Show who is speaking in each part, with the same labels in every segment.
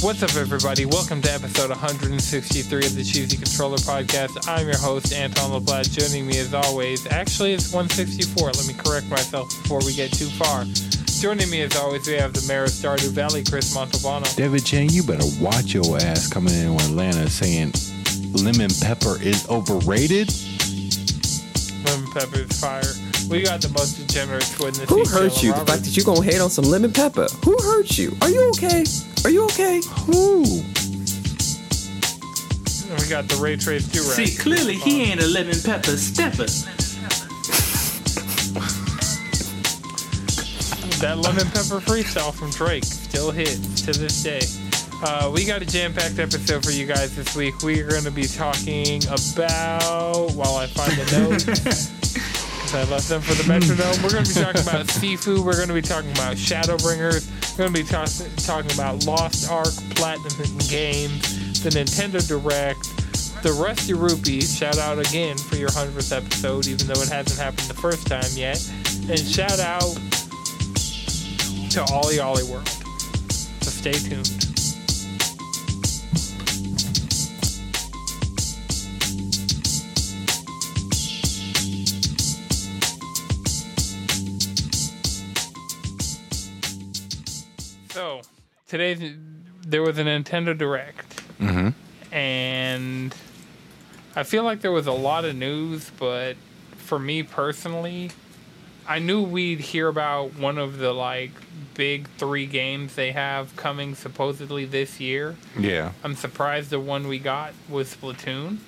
Speaker 1: What's up, everybody? Welcome to episode 163 of the Cheesy Controller Podcast. I'm your host, Anton LaPlatte. Joining me, as always, actually, it's 164. Let me correct myself before we get too far. Joining me, as always, we have the mayor of Stardew Valley, Chris Montalbano.
Speaker 2: David Chang, you better watch your ass coming in Atlanta saying lemon pepper is overrated.
Speaker 1: Lemon pepper is fire. We got the most degenerate twin this
Speaker 3: Who hurt
Speaker 1: Jalen
Speaker 3: you? The fact that you gonna hate on some lemon pepper. Who hurt you? Are you okay? Are you okay?
Speaker 2: Ooh.
Speaker 1: And we got the Ray Trace Durag.
Speaker 4: See, clearly he ain't a lemon pepper stepper.
Speaker 1: That lemon pepper freestyle from Drake still hits to this day. Uh, we got a jam-packed episode for you guys this week. We are going to be talking about, while I find the notes, I left them for the metronome. We're going to be talking about Sifu. We're going to be talking about Shadowbringers. We're going to be talking about Lost Ark, Platinum Games, the Nintendo Direct, the Rusty Rupees. Shout out again for your 100th episode, even though it hasn't happened the first time yet. And shout out to OlliOlli World. So stay tuned. Today there was a Nintendo Direct, mm-hmm. and I feel like there was a lot of news, but for me personally, I knew we'd hear about one of the like big three games they have coming supposedly this year.
Speaker 2: Yeah.
Speaker 1: I'm surprised the one we got was Splatoon.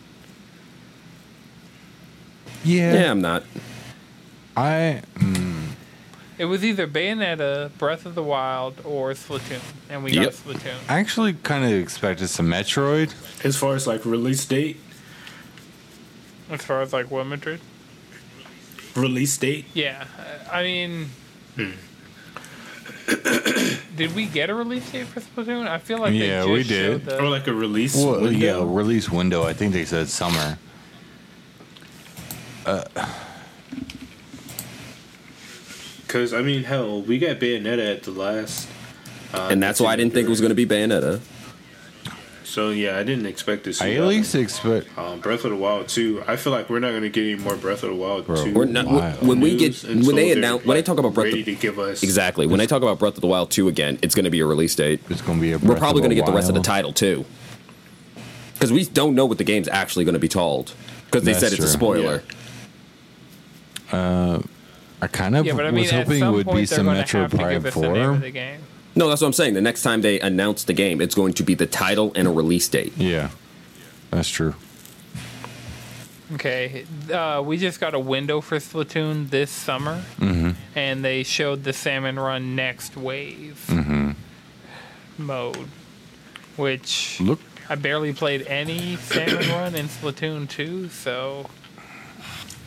Speaker 2: Yeah.
Speaker 3: Yeah, I'm not.
Speaker 2: I mm,
Speaker 1: It was either Bayonetta, Breath of the Wild, or Splatoon, and we
Speaker 3: Yep.
Speaker 1: got Splatoon.
Speaker 2: I actually kind of expected some Metroid.
Speaker 4: As far as like release date,
Speaker 1: As far as like what Madrid?
Speaker 4: release date.
Speaker 1: Yeah, uh, I mean, did we get a release date for Splatoon? I feel like
Speaker 2: Yeah,
Speaker 1: they
Speaker 2: we did.
Speaker 1: the-
Speaker 4: Or like a release
Speaker 2: Well,
Speaker 4: window.
Speaker 2: yeah, release window. I think they said summer.
Speaker 4: Because I mean, hell, we got Bayonetta at the last. Uh,
Speaker 3: And that's why I didn't think it was gonna be Bayonetta.
Speaker 4: So yeah, I didn't expect this.
Speaker 2: I at least expect.
Speaker 4: um, Breath of the Wild 2. I feel like we're not going to get any more Breath of the Wild
Speaker 2: Bro,
Speaker 4: 2.
Speaker 3: We're not
Speaker 2: Wow.
Speaker 3: when we get when they announce when they talk about Breath
Speaker 4: ready
Speaker 3: of,
Speaker 4: to give us
Speaker 3: exactly when they talk about Breath of the Wild 2 again, it's gonna be a release date.
Speaker 2: It's gonna be a.
Speaker 3: We're probably gonna get the rest of the title too, because we don't know what the game's actually gonna be called. Because they
Speaker 2: That's
Speaker 3: said it's a
Speaker 2: true.
Speaker 3: spoiler.
Speaker 2: I kind of
Speaker 1: Yeah, but I mean,
Speaker 2: was hoping it would be some Metroid
Speaker 1: have to
Speaker 2: Prime
Speaker 1: us the
Speaker 2: Four.
Speaker 1: the game.
Speaker 3: No, that's what I'm saying. The next time they announce the game, it's going to be the title and a release date.
Speaker 2: Yeah, that's true.
Speaker 1: Okay, uh, we just got a window for Splatoon this summer, and they showed the Salmon Run Next Wave mode, which
Speaker 2: Look,
Speaker 1: I barely played any Salmon Run in Splatoon 2, so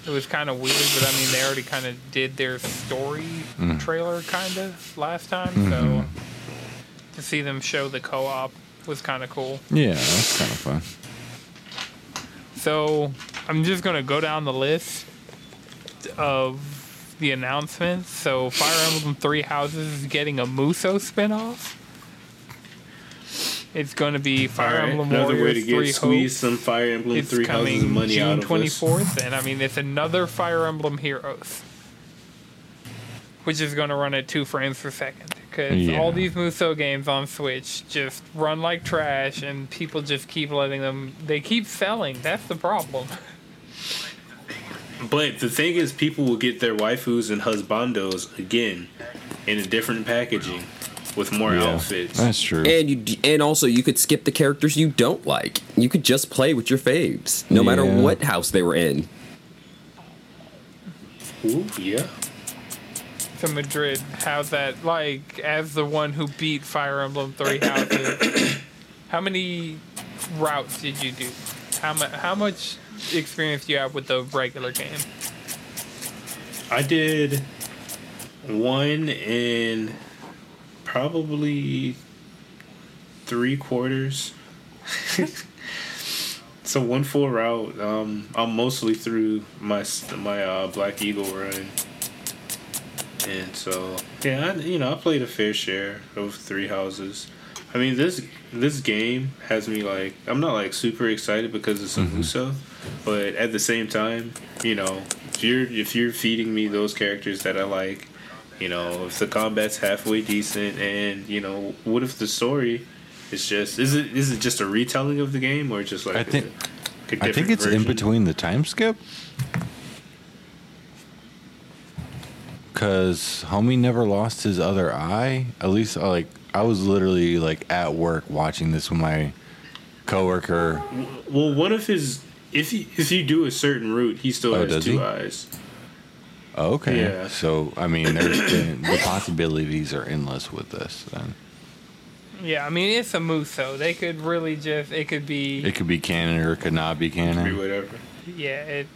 Speaker 1: it was kind of weird. But I mean, they already kind of did their story mm-hmm. trailer kind of last time, so mm-hmm. to see them show the co-op was kind of cool.
Speaker 2: yeah, that's kind of fun.
Speaker 1: So I'm just gonna go down the list of the announcements. So Fire Emblem Three Houses is getting a Musou spinoff. It's going to be Fire
Speaker 4: Alright,
Speaker 1: Emblem
Speaker 4: another
Speaker 1: Warriors
Speaker 4: way to get
Speaker 1: Three
Speaker 4: squeeze some Fire Emblem
Speaker 1: It's
Speaker 4: Three Houses
Speaker 1: coming
Speaker 4: money
Speaker 1: June 24th, and I mean it's another Fire Emblem Heroes, which is going to run at two frames per second. Because
Speaker 2: Yeah.
Speaker 1: all these Musou games on Switch just run like trash, and people just keep letting them. They keep selling. That's the problem.
Speaker 4: But the thing is, people will get their waifus and husbandos again in a different packaging with more
Speaker 2: Yeah,
Speaker 4: outfits.
Speaker 2: that's true.
Speaker 3: And you and also you could skip the characters you don't like. You could just play with your faves, no matter what house they were in.
Speaker 4: Ooh, yeah.
Speaker 1: to Madrid. How's that like as the one who beat Fire Emblem Three Houses? how many routes did you do? How mu- how much experience do you have with the regular game?
Speaker 4: I did one in probably three quarters. so one full route. Um, I'm mostly through my my uh, Black Eagle run, and so yeah, I, you know, I played a fair share of three houses. I mean this this game has me like I'm not like super excited because it's a
Speaker 2: Mm-hmm.
Speaker 4: Musou, but at the same time, you know, if you're if you're feeding me those characters that I like, you know, if the combat's halfway decent, and you know, what if the story is just is it is it just a retelling of the game or just like
Speaker 2: I think-
Speaker 4: a, a
Speaker 2: I think it's in between the time skip. Cause homie never lost his other eye. At least, uh, like I was literally like at work watching this with my coworker.
Speaker 4: Well, one of his if he, if you do a certain route, he still
Speaker 2: Oh,
Speaker 4: has two
Speaker 2: he?
Speaker 4: eyes.
Speaker 2: Oh, okay,
Speaker 4: Yeah.
Speaker 2: so I mean, there's the, the possibilities are endless with this. Then
Speaker 1: Yeah, I mean it's a Musou. They could really just it could be
Speaker 2: it could be canon or it could not be
Speaker 4: Or
Speaker 2: canon.
Speaker 4: whatever.
Speaker 1: yeah, it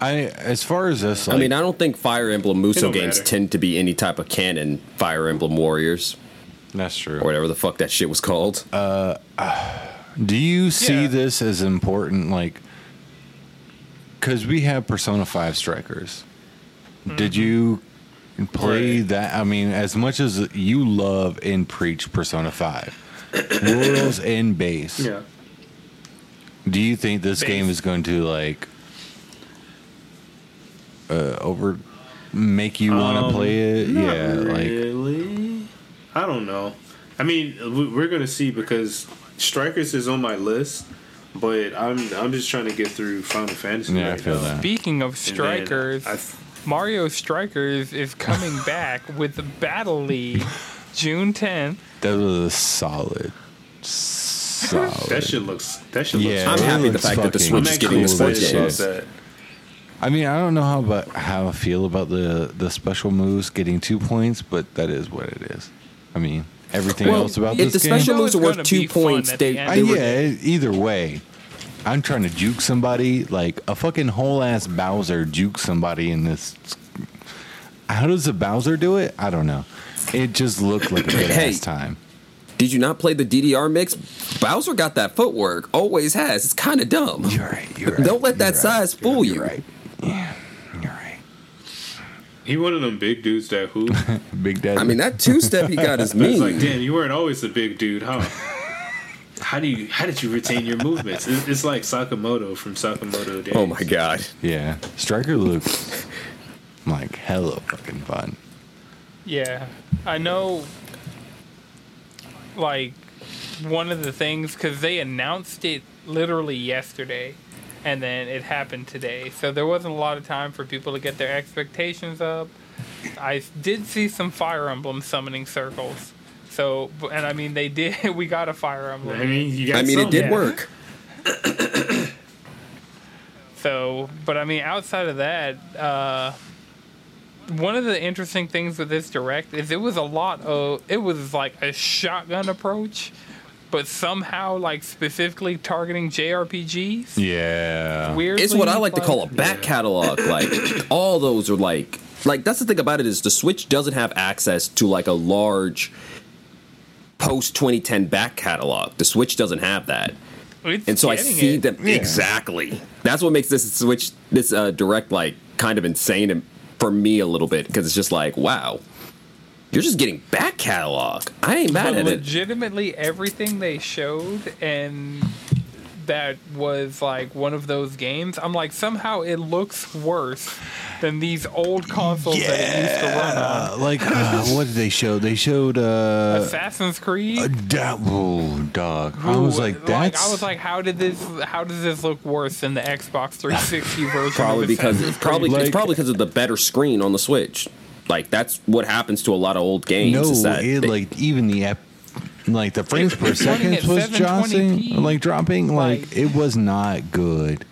Speaker 2: I as far as this, like,
Speaker 3: I mean, I don't think Fire Emblem
Speaker 4: Musou
Speaker 3: games
Speaker 4: matter.
Speaker 3: tend to be any type of canon Fire Emblem Warriors
Speaker 2: that's true.
Speaker 3: or whatever the fuck that shit was called.
Speaker 2: Uh, Do you see
Speaker 1: Yeah.
Speaker 2: this as important? Like, because we have Persona 5 Strikers. Did you play
Speaker 4: Right.
Speaker 2: that? I mean, as much as you love and preach Persona 5, Royals and base,
Speaker 4: Yeah.
Speaker 2: do you think this
Speaker 1: Base.
Speaker 2: game is going to, like, uh, over make you want to
Speaker 4: Um,
Speaker 2: play it?
Speaker 4: Not
Speaker 2: Yeah, like.
Speaker 4: I don't know. I mean, we- we're gonna see because Strikers is on my list, but I'm I'm just trying to get through Final Fantasy.
Speaker 2: Yeah, I feel
Speaker 4: now.
Speaker 2: that.
Speaker 1: Speaking of strikers,
Speaker 4: I-
Speaker 1: Mario Strikers is coming back with the Battle League June 10th.
Speaker 2: that was a solid, solid.
Speaker 4: that shit looks. That shit
Speaker 2: Yeah,
Speaker 4: looks.
Speaker 3: I'm
Speaker 2: it
Speaker 3: happy the fact that the Switch is getting a
Speaker 2: cool
Speaker 3: Switch
Speaker 2: as
Speaker 4: excited
Speaker 2: shit.
Speaker 4: about
Speaker 3: game.
Speaker 4: that.
Speaker 2: I mean, I don't know how about how I feel about the the special moves getting two points, but that is what it is. I mean, everything
Speaker 3: Well,
Speaker 2: else about
Speaker 3: if
Speaker 2: this
Speaker 3: the
Speaker 2: game.
Speaker 3: special
Speaker 1: You know
Speaker 3: moves are worth
Speaker 1: gonna
Speaker 3: two
Speaker 1: be fun
Speaker 3: points,
Speaker 1: at
Speaker 3: they,
Speaker 1: the end.
Speaker 2: I,
Speaker 3: they were
Speaker 2: yeah, either way, I'm trying to juke somebody like a fucking whole ass Bowser juke somebody in this. How does the Bowser do it? I don't know. It just looked like a good
Speaker 3: Hey.
Speaker 2: ass time.
Speaker 3: Did you not play the DDR mix? Bowser got that footwork. Always has. It's kind of dumb.
Speaker 2: You're right. You're right.
Speaker 3: Don't let that
Speaker 2: you're right,
Speaker 3: size fool
Speaker 2: you're
Speaker 3: you.
Speaker 2: Right. Yeah, you're right.
Speaker 4: He one of them big dudes that hoop.
Speaker 2: Big Daddy.
Speaker 3: I mean, that two step he got is
Speaker 4: But it's like,
Speaker 3: mean.
Speaker 4: damn, you weren't always a big dude, huh? How do you? How did you retain your movements? It's, it's like Sakamoto from Sakamoto Days.
Speaker 3: Oh my god.
Speaker 2: yeah, Striker looks like hella fucking fun.
Speaker 1: Yeah, I know. Like one of the things because they announced it literally yesterday, and then it happened today. So there wasn't a lot of time for people to get their expectations up. I did see some Fire Emblem summoning circles. So, and I mean, they did. We got a Fire Emblem.
Speaker 4: I mean, you got
Speaker 3: I mean, it did
Speaker 1: yeah.
Speaker 3: work.
Speaker 1: So, but I mean, outside of that, uh, one of the interesting things with this direct is it was a lot of it was like a shotgun approach, but somehow like specifically targeting JRPGs.
Speaker 2: Yeah.
Speaker 1: Weirdly,
Speaker 3: It's what I like to call a
Speaker 1: like-
Speaker 3: back catalog. Like all those are like like that's the thing about it is the Switch doesn't have access to like a large post 2010 back catalog. The Switch doesn't have that.
Speaker 1: It's
Speaker 3: And so I see
Speaker 1: it.
Speaker 3: them
Speaker 2: Yeah.
Speaker 3: exactly. That's what makes this Switch this uh, direct like kind of insane and for me a little bit because it's just like wow, you're just getting back catalog. I ain't mad
Speaker 1: But
Speaker 3: at it.
Speaker 1: legitimately everything they showed and that was like one of those games. I'm like somehow it looks worse than these old consoles that it used to run on.
Speaker 2: Like uh, what did they show? They showed uh,
Speaker 1: Assassin's Creed.
Speaker 2: uh da- oh, dog. I was like, that's
Speaker 1: I was like, how did this? How does this look worse than the Xbox 360 version?
Speaker 3: Probably
Speaker 1: of
Speaker 3: because
Speaker 1: Assassin's
Speaker 3: it's probably
Speaker 2: Like-
Speaker 3: it's probably because of the better screen on the Switch. Like that's what happens to a lot of old games.
Speaker 2: no,
Speaker 3: is that
Speaker 2: it
Speaker 3: they-
Speaker 2: like even the ep- like the frames per second was
Speaker 1: 720p.
Speaker 2: like dropping, like,
Speaker 1: Like-
Speaker 2: it was not good.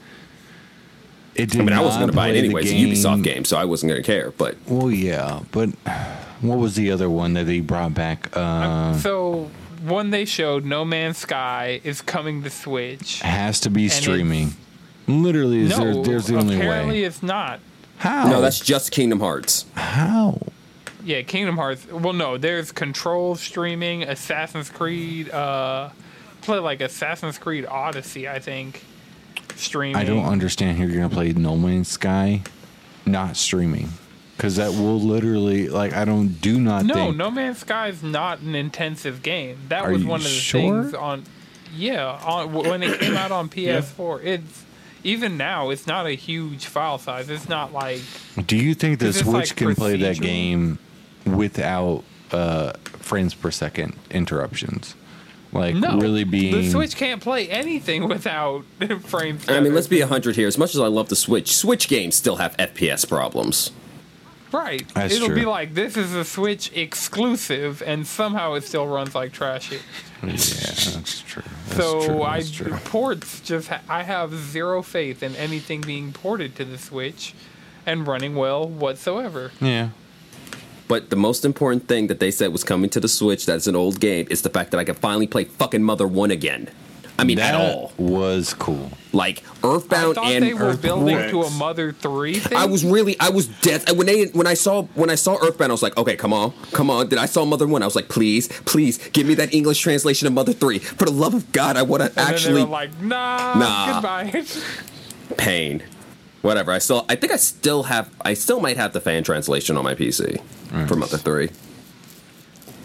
Speaker 2: It did
Speaker 3: I mean, I wasn't going to buy it
Speaker 2: play the
Speaker 3: anyway. It's a Ubisoft game, so I wasn't going to care. But
Speaker 2: Well, yeah, but what was the other one that they brought back? Uh,
Speaker 1: so one they showed, No Man's Sky, is coming to Switch.
Speaker 2: has to be streaming. Literally, is
Speaker 1: No,
Speaker 2: there, there's the only way.
Speaker 1: apparently
Speaker 2: way.
Speaker 1: it's not.
Speaker 2: How?
Speaker 3: no, that's just Kingdom Hearts.
Speaker 2: how.
Speaker 1: Yeah, Kingdom Hearts. Well, no, there's Control streaming, Assassin's Creed. Uh, play like Assassin's Creed Odyssey, I think. Streaming.
Speaker 2: I don't understand how you're gonna play No Man's Sky, not streaming. because that will literally like I don't do not
Speaker 1: No,
Speaker 2: think
Speaker 1: No Man's Sky is not an intensive game. That was one of the
Speaker 2: sure?
Speaker 1: things on. Yeah, on when it came out on PS4, it's even now it's not a huge file size. It's not like
Speaker 2: Do you think the
Speaker 1: this,
Speaker 2: Switch
Speaker 1: like,
Speaker 2: can play that game without uh, frames per second interruptions? Like
Speaker 1: no.
Speaker 2: really being
Speaker 1: the Switch can't play anything without frames.
Speaker 3: I mean, let's be
Speaker 1: stuttering.
Speaker 3: 100 here. As much as I love the Switch, Switch games still have FPS problems.
Speaker 1: right.
Speaker 2: That's
Speaker 1: It'll
Speaker 2: true.
Speaker 1: be like this is a Switch exclusive, and somehow it still runs like trash. It.
Speaker 2: Yeah, that's true. That's
Speaker 1: so
Speaker 2: true,
Speaker 1: I
Speaker 2: true.
Speaker 1: ports just ha- I have zero faith in anything being ported to the Switch and running well whatsoever.
Speaker 2: Yeah.
Speaker 3: But the most important thing that they said was coming to the Switch that's an old game is the fact that I can finally play fucking Mother 1 again. I mean,
Speaker 2: that
Speaker 3: at all.
Speaker 2: was cool.
Speaker 3: Like, Earthbound
Speaker 1: thought
Speaker 3: and
Speaker 1: they were building
Speaker 4: Earthworks.
Speaker 1: to a Mother Three thing.
Speaker 3: I was really, I was death when they when I saw when I saw Earthbound, I was like, okay, come on, come on. Then I saw Mother One, I was like, please, please, give me that English translation of Mother Three. For the love of God, I want to
Speaker 1: and then
Speaker 3: actually
Speaker 1: they were like, nah,
Speaker 3: Nah.
Speaker 1: goodbye.
Speaker 3: pain. Whatever. I still, I think I still have, I still might have the fan translation on my PC for Mother Three.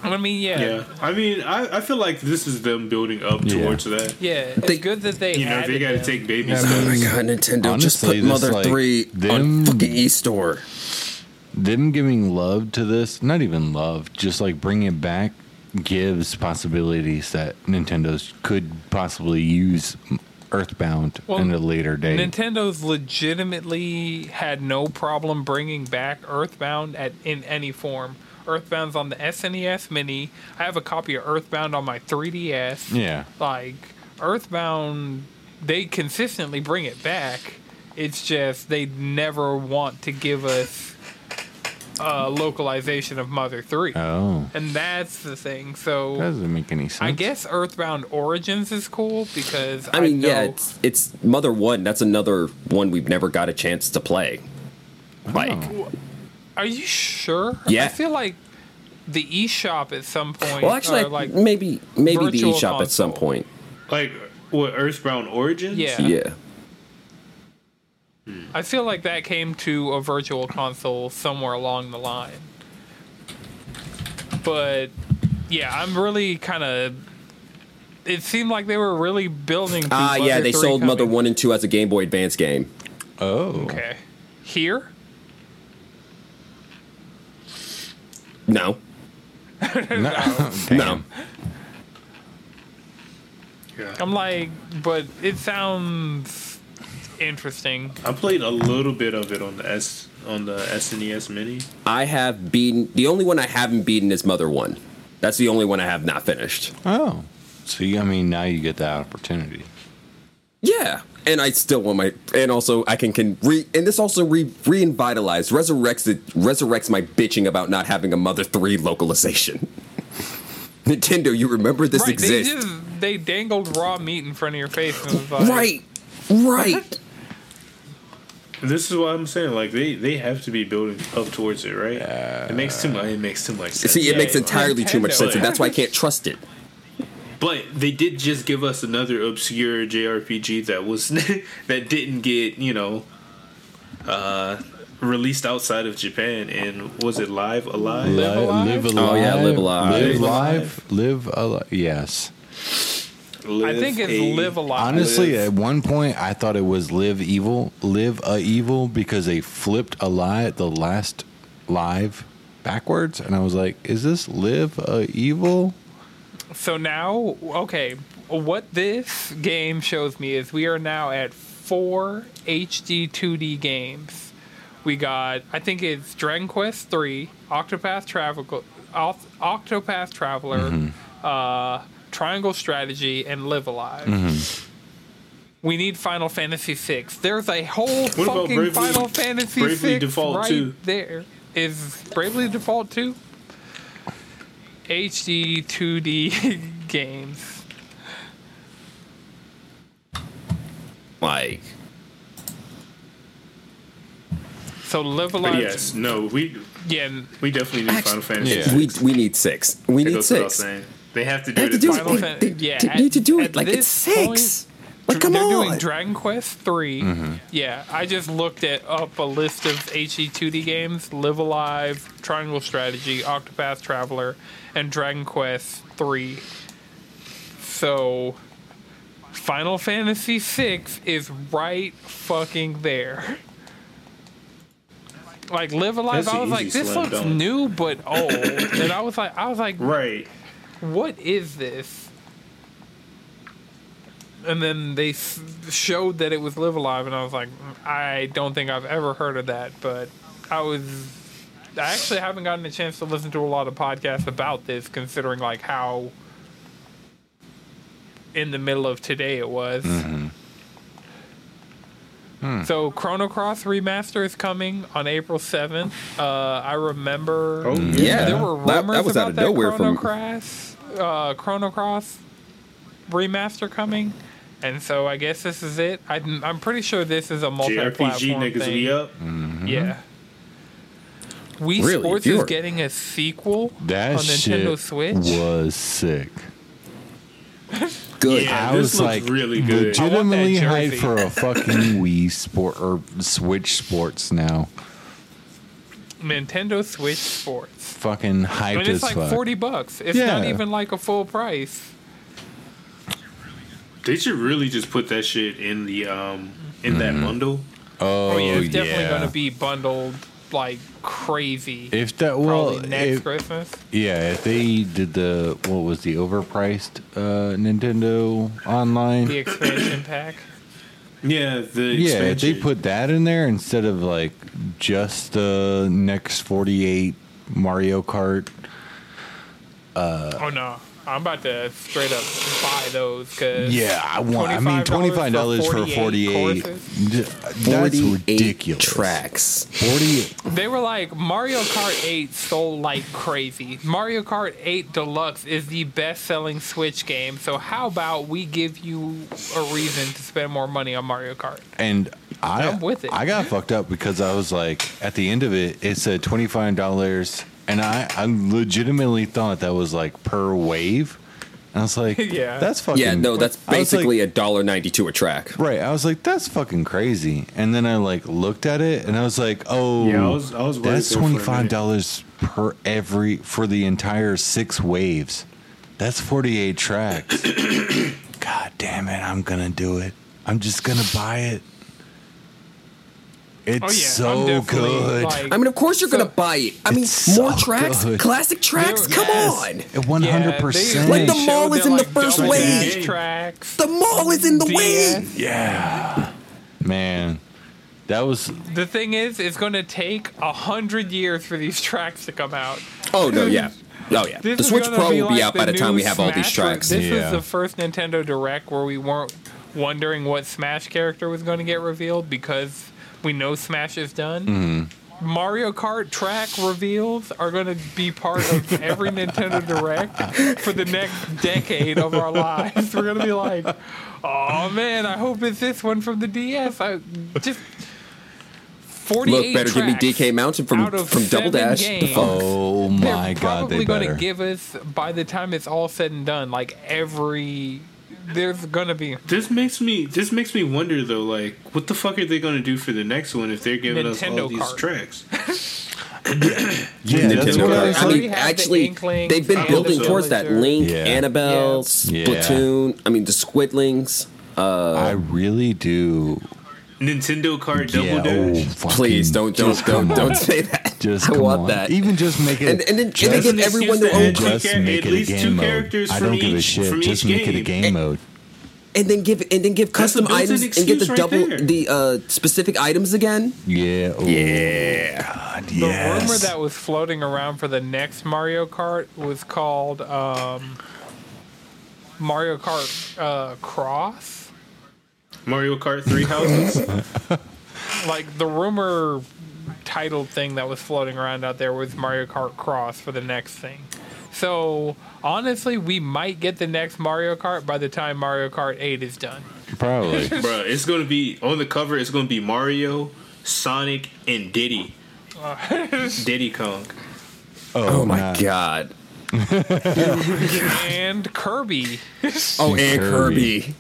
Speaker 1: I mean, yeah, yeah.
Speaker 4: Yeah, I mean, I, I feel like this is them building up
Speaker 2: Yeah.
Speaker 4: towards that. Yeah.
Speaker 1: it's
Speaker 3: They-
Speaker 1: good that they
Speaker 4: You know, they got to
Speaker 1: them.
Speaker 4: take baby
Speaker 2: Yeah,
Speaker 4: steps.
Speaker 3: Oh my God, Nintendo, just put Mother
Speaker 2: like,
Speaker 3: Three
Speaker 2: them-
Speaker 3: on fucking eStore.
Speaker 2: Them giving love to this, not even love, just like bringing it back gives possibilities that Nintendo's could possibly use Earthbound
Speaker 1: Well,
Speaker 2: in a later date.
Speaker 1: Nintendo's legitimately had no problem bringing back Earthbound at in any form. Earthbound's on the SNES Mini. I have a copy of Earthbound on my 3DS.
Speaker 2: yeah.
Speaker 1: Like Earthbound, they consistently bring it back. It's just they never want to give us a localization of Mother Three,
Speaker 2: Oh.
Speaker 1: and that's the thing. So
Speaker 2: Doesn't make any sense.
Speaker 1: I guess Earthbound Origins is cool because
Speaker 3: I mean,
Speaker 1: know,
Speaker 3: yeah, it's it's Mother One. That's another one we've never got a chance to play. Oh. Like,
Speaker 1: Are you sure?
Speaker 3: Yeah.
Speaker 1: I feel like the eShop at some point.
Speaker 3: well, actually,
Speaker 1: like
Speaker 3: maybe maybe the
Speaker 1: virtual
Speaker 3: eShop at some point.
Speaker 4: Like what Earthbound Origins?
Speaker 1: Yeah.
Speaker 3: Yeah.
Speaker 1: I feel like that came to a virtual console somewhere along the line. But yeah, I'm really kind of. It seemed like they were really building. to
Speaker 3: Ah, yeah, they
Speaker 1: 3
Speaker 3: sold Mother. One and Two as a Game Boy Advance game.
Speaker 2: oh.
Speaker 1: Okay, here.
Speaker 3: No,
Speaker 2: No.
Speaker 3: no.
Speaker 4: Yeah.
Speaker 1: I'm like, but it sounds interesting.
Speaker 4: I played a little bit of it on the S on the SNES Mini.
Speaker 3: I have beaten. The only one I haven't beaten is Mother One. That's the only one I have not finished.
Speaker 2: Oh. See, I mean, now you get that opportunity.
Speaker 3: Yeah, and I still want my. And also, I can can re. And this also re reinvitalized resurrects it resurrects my bitching about not having a Mother Three localization. Nintendo, you remember this
Speaker 1: right?
Speaker 3: exists?
Speaker 1: They just they dangled raw meat in front of your face and was like,
Speaker 3: Right, right.
Speaker 4: This is what I'm saying. Like they, they have to be building up towards it, right? it makes too much. It makes too much sense.
Speaker 3: See, it
Speaker 1: Yeah,
Speaker 3: makes entirely too much sense, and that's why I can't trust it.
Speaker 4: But they did just give us another obscure JRPG that was that didn't get you know uh, released outside of Japan. And was it Live Alive?
Speaker 1: Live
Speaker 2: Li-
Speaker 1: Alive?
Speaker 2: Live
Speaker 3: Oh, yeah, Live Alive.
Speaker 2: Live
Speaker 4: Live
Speaker 2: alive. Live alive. Yes.
Speaker 1: I think it's live
Speaker 4: a-
Speaker 1: live alive.
Speaker 2: Honestly,
Speaker 4: Live.
Speaker 2: at one point, I thought it was Live Evil, Live a Evil, because they flipped a lie at the last live backwards, and I was like, "Is this Live a Evil?"
Speaker 1: So now, okay, what this game shows me is we are now at four HD 2D games. We got, I think it's Dragon Quest 3, Octopath Travel, Octopath Traveler, uh, Triangle Strategy, and Live Alive. Mm-hmm. We need Final Fantasy 6. There's a whole
Speaker 4: about
Speaker 1: fucking
Speaker 4: Bravely-
Speaker 1: Final Fantasy
Speaker 4: Bravely
Speaker 1: 6
Speaker 4: Default
Speaker 1: right
Speaker 4: 2?
Speaker 1: there. Is Bravely Default 2? HD 2D games.
Speaker 3: Like,
Speaker 1: So Live
Speaker 4: But
Speaker 1: Alive.
Speaker 4: yes, no, we
Speaker 1: Yeah,
Speaker 4: we definitely need Final Fantasy.
Speaker 2: Yeah.
Speaker 4: six.
Speaker 3: we we need six. We
Speaker 4: That
Speaker 3: need six.
Speaker 4: Saying. They have to do
Speaker 3: They have
Speaker 4: it.
Speaker 3: to do it.
Speaker 1: Final
Speaker 4: point.
Speaker 1: Fan-
Speaker 3: They,
Speaker 1: yeah,
Speaker 3: they
Speaker 1: at-
Speaker 3: need to do it like it's six.
Speaker 1: point-
Speaker 3: Like, come
Speaker 1: they're
Speaker 3: on.
Speaker 1: doing Dragon Quest 3. Mm-hmm. Yeah, I just looked at up a list of HD 2D games: Live Alive, Triangle Strategy, Octopath Traveler, and Dragon Quest 3. So, Final Fantasy 6 is right fucking there. Like Live Alive,
Speaker 4: That's
Speaker 1: I was like, this
Speaker 4: slam
Speaker 1: looks
Speaker 4: dunk.
Speaker 1: new but old, and I was like, I was like,
Speaker 4: Right.
Speaker 1: What is this? And then they s- showed that it was Live Alive, and I was like, "Mm, I don't think I've ever heard of that. But I was, I actually haven't gotten a chance to listen to a lot of podcasts about this, considering like how in the middle of today it was. So Chrono Cross remaster is coming on April seventh. Uh, I remember.
Speaker 4: Oh,
Speaker 3: Yeah,
Speaker 1: There were
Speaker 3: that-
Speaker 1: rumors
Speaker 3: that was
Speaker 1: about
Speaker 3: out of
Speaker 1: that
Speaker 3: nowhere
Speaker 1: Chrono
Speaker 3: from-
Speaker 1: Cross, uh, Chrono Cross remaster coming, and so I guess this is it. I'm, I'm pretty sure this is a multi-platform
Speaker 4: JRPG niggas
Speaker 1: thing.
Speaker 4: be up.
Speaker 1: Yeah. Wii
Speaker 3: Really,
Speaker 1: Sports
Speaker 3: if you
Speaker 1: is getting a sequel
Speaker 2: That
Speaker 1: on Nintendo
Speaker 2: shit
Speaker 1: Switch.
Speaker 2: was sick.
Speaker 3: Good.
Speaker 4: Yeah.
Speaker 2: I was like
Speaker 4: really good.
Speaker 2: legitimately
Speaker 1: I
Speaker 2: hyped for a fucking Wii Sport or Switch Sports now.
Speaker 1: Nintendo Switch Sports.
Speaker 2: Fucking hyped
Speaker 1: And it's
Speaker 2: as
Speaker 1: like
Speaker 2: fuck.
Speaker 1: 40 bucks. It's not even like a full price.
Speaker 4: They should really just put that shit in the um in that bundle.
Speaker 2: oh,
Speaker 1: Oh, yeah, it's definitely
Speaker 2: yeah.
Speaker 1: going to be bundled like crazy.
Speaker 2: If that well,
Speaker 1: Probably next
Speaker 2: if,
Speaker 1: Christmas.
Speaker 2: yeah, if they did the what was the overpriced uh, Nintendo Online?
Speaker 1: The expansion pack.
Speaker 4: Yeah, the
Speaker 2: Yeah, if they put that in there instead of like just the next forty-eight Mario Kart.
Speaker 1: Uh, Oh no, I'm about to straight up buy those because
Speaker 2: Yeah, I want. I mean, twenty-five dollars for forty-eight. That's
Speaker 3: 48
Speaker 2: ridiculous.
Speaker 3: tracks.
Speaker 2: forty eight.
Speaker 1: They were like Mario Kart 8 sold like crazy. Mario Kart 8 Deluxe is the best-selling Switch game. So how about we give you a reason to spend more money on Mario Kart?
Speaker 2: And I,
Speaker 1: I'm with it.
Speaker 2: I got fucked up because I was like, at the end of it, it said twenty five dollars, and I, I legitimately thought that was like per wave. And I was like,
Speaker 1: Yeah.
Speaker 2: that's fucking.
Speaker 3: Yeah, no, that's
Speaker 2: I was like-
Speaker 3: basically a dollar ninety two a track.
Speaker 2: right. I was like, that's fucking crazy. And then I like looked at it, and I was like, oh,
Speaker 4: Yeah, I was- I was
Speaker 2: that's
Speaker 4: there for a
Speaker 2: twenty five dollars per every for the entire six waves. That's forty eight tracks. God damn it! I'm gonna do it. I'm just gonna buy it. It's
Speaker 1: Oh yeah,
Speaker 2: so
Speaker 1: I'm
Speaker 2: good.
Speaker 1: like
Speaker 3: I mean, of course you're
Speaker 1: So-
Speaker 3: gonna buy it. I mean,
Speaker 2: It's
Speaker 3: more
Speaker 2: so
Speaker 3: tracks,
Speaker 2: good.
Speaker 3: classic tracks.
Speaker 1: There-
Speaker 3: Come
Speaker 2: Yes.
Speaker 3: on,
Speaker 2: one hundred percent.
Speaker 3: Like the mall is
Speaker 1: their,
Speaker 3: in the
Speaker 1: like,
Speaker 3: first wave.
Speaker 1: Tracks.
Speaker 3: the mall is in the way.
Speaker 1: DS.
Speaker 2: Yeah, man, that was
Speaker 1: The thing is, it's going to take a hundred years for these tracks to come out.
Speaker 3: Oh no, yeah, oh yeah.
Speaker 1: This
Speaker 3: The Switch Pro
Speaker 1: be
Speaker 3: will be
Speaker 1: like
Speaker 3: out by the
Speaker 1: new
Speaker 3: time we have all these tracks.
Speaker 1: This
Speaker 2: Yeah.
Speaker 1: was the first Nintendo Direct where we weren't wondering what Smash character was going to get revealed because we know Smash is done.
Speaker 2: Mm-hmm.
Speaker 1: Mario Kart track reveals are going to be part of every Nintendo Direct for the next decade of our lives. We're going to be like, oh man, I hope it's this one from the DS. I just. 48
Speaker 3: Look, better give me DK Mountain from
Speaker 1: out of
Speaker 3: from Double
Speaker 1: seven
Speaker 3: Dash. The
Speaker 1: games.
Speaker 3: fuck?
Speaker 2: oh
Speaker 1: They're
Speaker 2: my god,
Speaker 1: probably going to give us by the time it's all said and done, like every there's going to be
Speaker 4: This makes me this makes me wonder though, like, what the fuck are they gonna do for the next one if they're giving us
Speaker 1: Nintendo
Speaker 4: all these tracks?
Speaker 2: yeah,
Speaker 3: Nintendo
Speaker 2: what I
Speaker 3: Kart. I mean,
Speaker 1: We have the
Speaker 3: actually, they've been building
Speaker 4: the
Speaker 3: towards that. Link,
Speaker 2: Yeah.
Speaker 3: Annabelle,
Speaker 2: Yeah.
Speaker 3: Splatoon. I mean, the Squidlings.
Speaker 2: Uh, I really do.
Speaker 4: Nintendo Kart Double
Speaker 2: yeah, oh,
Speaker 4: Dash.
Speaker 2: fucking-
Speaker 3: Please don't don't don't
Speaker 2: come
Speaker 3: don't say that.
Speaker 2: Just
Speaker 3: I want
Speaker 2: on.
Speaker 3: that.
Speaker 2: Even just make it.
Speaker 3: And- and then- and
Speaker 2: just,
Speaker 3: they give everyone
Speaker 4: to
Speaker 3: their own-
Speaker 2: just
Speaker 4: two char-
Speaker 2: make
Speaker 4: at
Speaker 2: it a
Speaker 4: least
Speaker 2: game
Speaker 4: two
Speaker 2: mode.
Speaker 4: characters
Speaker 2: I
Speaker 4: from
Speaker 2: don't give a shit. Just
Speaker 4: each
Speaker 2: make it a
Speaker 4: game.
Speaker 2: game mode.
Speaker 3: and then give and then give
Speaker 4: That's
Speaker 3: custom
Speaker 4: built-in
Speaker 3: items and get the
Speaker 4: right
Speaker 3: double
Speaker 4: there.
Speaker 3: the uh, specific items again.
Speaker 2: Yeah. oh,
Speaker 3: Yeah.
Speaker 2: God,
Speaker 1: the rumor that was floating around for the next Mario Kart was called um, Mario Kart uh, Cross.
Speaker 4: Mario Kart Three Houses.
Speaker 1: Like the rumor titled thing that was floating around out there was Mario Kart Cross for the next thing. So honestly, we might get the next Mario Kart by the time Mario Kart 8 is done.
Speaker 2: Probably.
Speaker 4: bro. it's gonna be on the cover. It's gonna be Mario, Sonic, and Diddy. Diddy Kong.
Speaker 3: Oh, oh my
Speaker 2: nah.
Speaker 3: god.
Speaker 1: and Kirby.
Speaker 3: Oh, and
Speaker 2: Kirby.
Speaker 3: Kirby.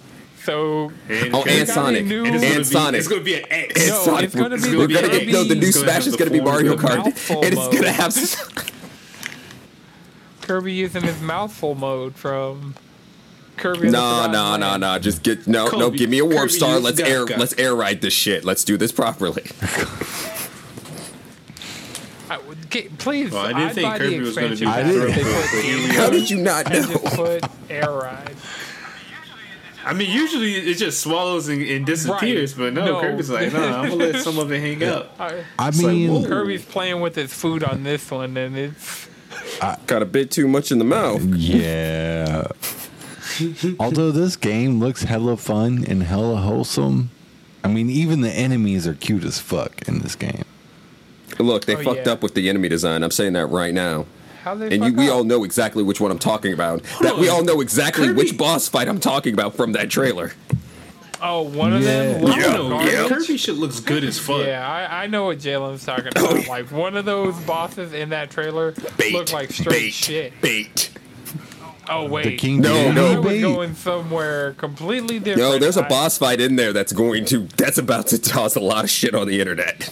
Speaker 1: So
Speaker 4: And
Speaker 3: Oh, and Sonic.
Speaker 1: new-
Speaker 4: And it's
Speaker 3: And
Speaker 4: be-
Speaker 3: Sonic.
Speaker 4: It's gonna be an X.
Speaker 3: And
Speaker 1: No,
Speaker 3: Sonic.
Speaker 1: it's gonna be
Speaker 3: We're
Speaker 1: the
Speaker 3: gonna get no. The new
Speaker 1: Kirby-
Speaker 3: Smash is gonna be Mario Kart, and it's gonna have.
Speaker 1: Kirby using his mouthful mode from Kirby. and the
Speaker 3: No,
Speaker 1: Forgotten
Speaker 3: no, no, no. Just get no, no. Give me a warp
Speaker 4: Kirby,
Speaker 3: star. Let's air.
Speaker 4: got-
Speaker 3: Let's air ride this shit. Let's do this properly.
Speaker 1: I would get, please.
Speaker 4: Well, I didn't
Speaker 1: I'd
Speaker 4: think Kirby was gonna
Speaker 1: expansion
Speaker 4: be
Speaker 2: I
Speaker 1: pack
Speaker 2: didn't-
Speaker 1: if they
Speaker 4: but
Speaker 1: put
Speaker 4: here we
Speaker 3: How did you not
Speaker 1: and just
Speaker 3: know?
Speaker 1: put air ride.
Speaker 4: I mean, usually it just swallows and, and disappears,
Speaker 1: Right.
Speaker 4: but no,
Speaker 1: No.
Speaker 4: Kirby's like, no, I'm gonna let some of it hang out.
Speaker 1: I,
Speaker 2: I
Speaker 4: It's like,
Speaker 2: mean.
Speaker 1: Kirby's playing with his food on this one, and it's
Speaker 3: Got a bit too much in the mouth.
Speaker 2: yeah. Although this game looks hella fun and hella wholesome, I mean, even the enemies are cute as fuck in this game.
Speaker 3: Look, they
Speaker 1: Oh,
Speaker 3: fucked
Speaker 1: yeah.
Speaker 3: up with the enemy design. I'm saying that right now.
Speaker 1: How they.
Speaker 3: And you, we all know exactly which one I'm talking about. That we all know exactly
Speaker 4: Kirby-
Speaker 3: which boss fight I'm talking about from that trailer.
Speaker 1: Oh, one of them.
Speaker 2: Yeah.
Speaker 1: looks
Speaker 3: Yeah,
Speaker 1: like
Speaker 3: yeah.
Speaker 4: Kirby shit looks good as fuck.
Speaker 1: Yeah, I, I know what Jalen's talking
Speaker 3: Oh,
Speaker 1: about.
Speaker 3: yeah.
Speaker 1: Like one of those bosses in that trailer
Speaker 3: Bait,
Speaker 1: looked like straight
Speaker 3: bait,
Speaker 1: shit.
Speaker 3: bait.
Speaker 1: Oh wait,
Speaker 2: The King
Speaker 3: No,
Speaker 2: Dedede
Speaker 3: no.
Speaker 1: I was going somewhere completely different.
Speaker 3: No, there's a boss fight in there that's going to that's about to toss a lot of shit on the internet.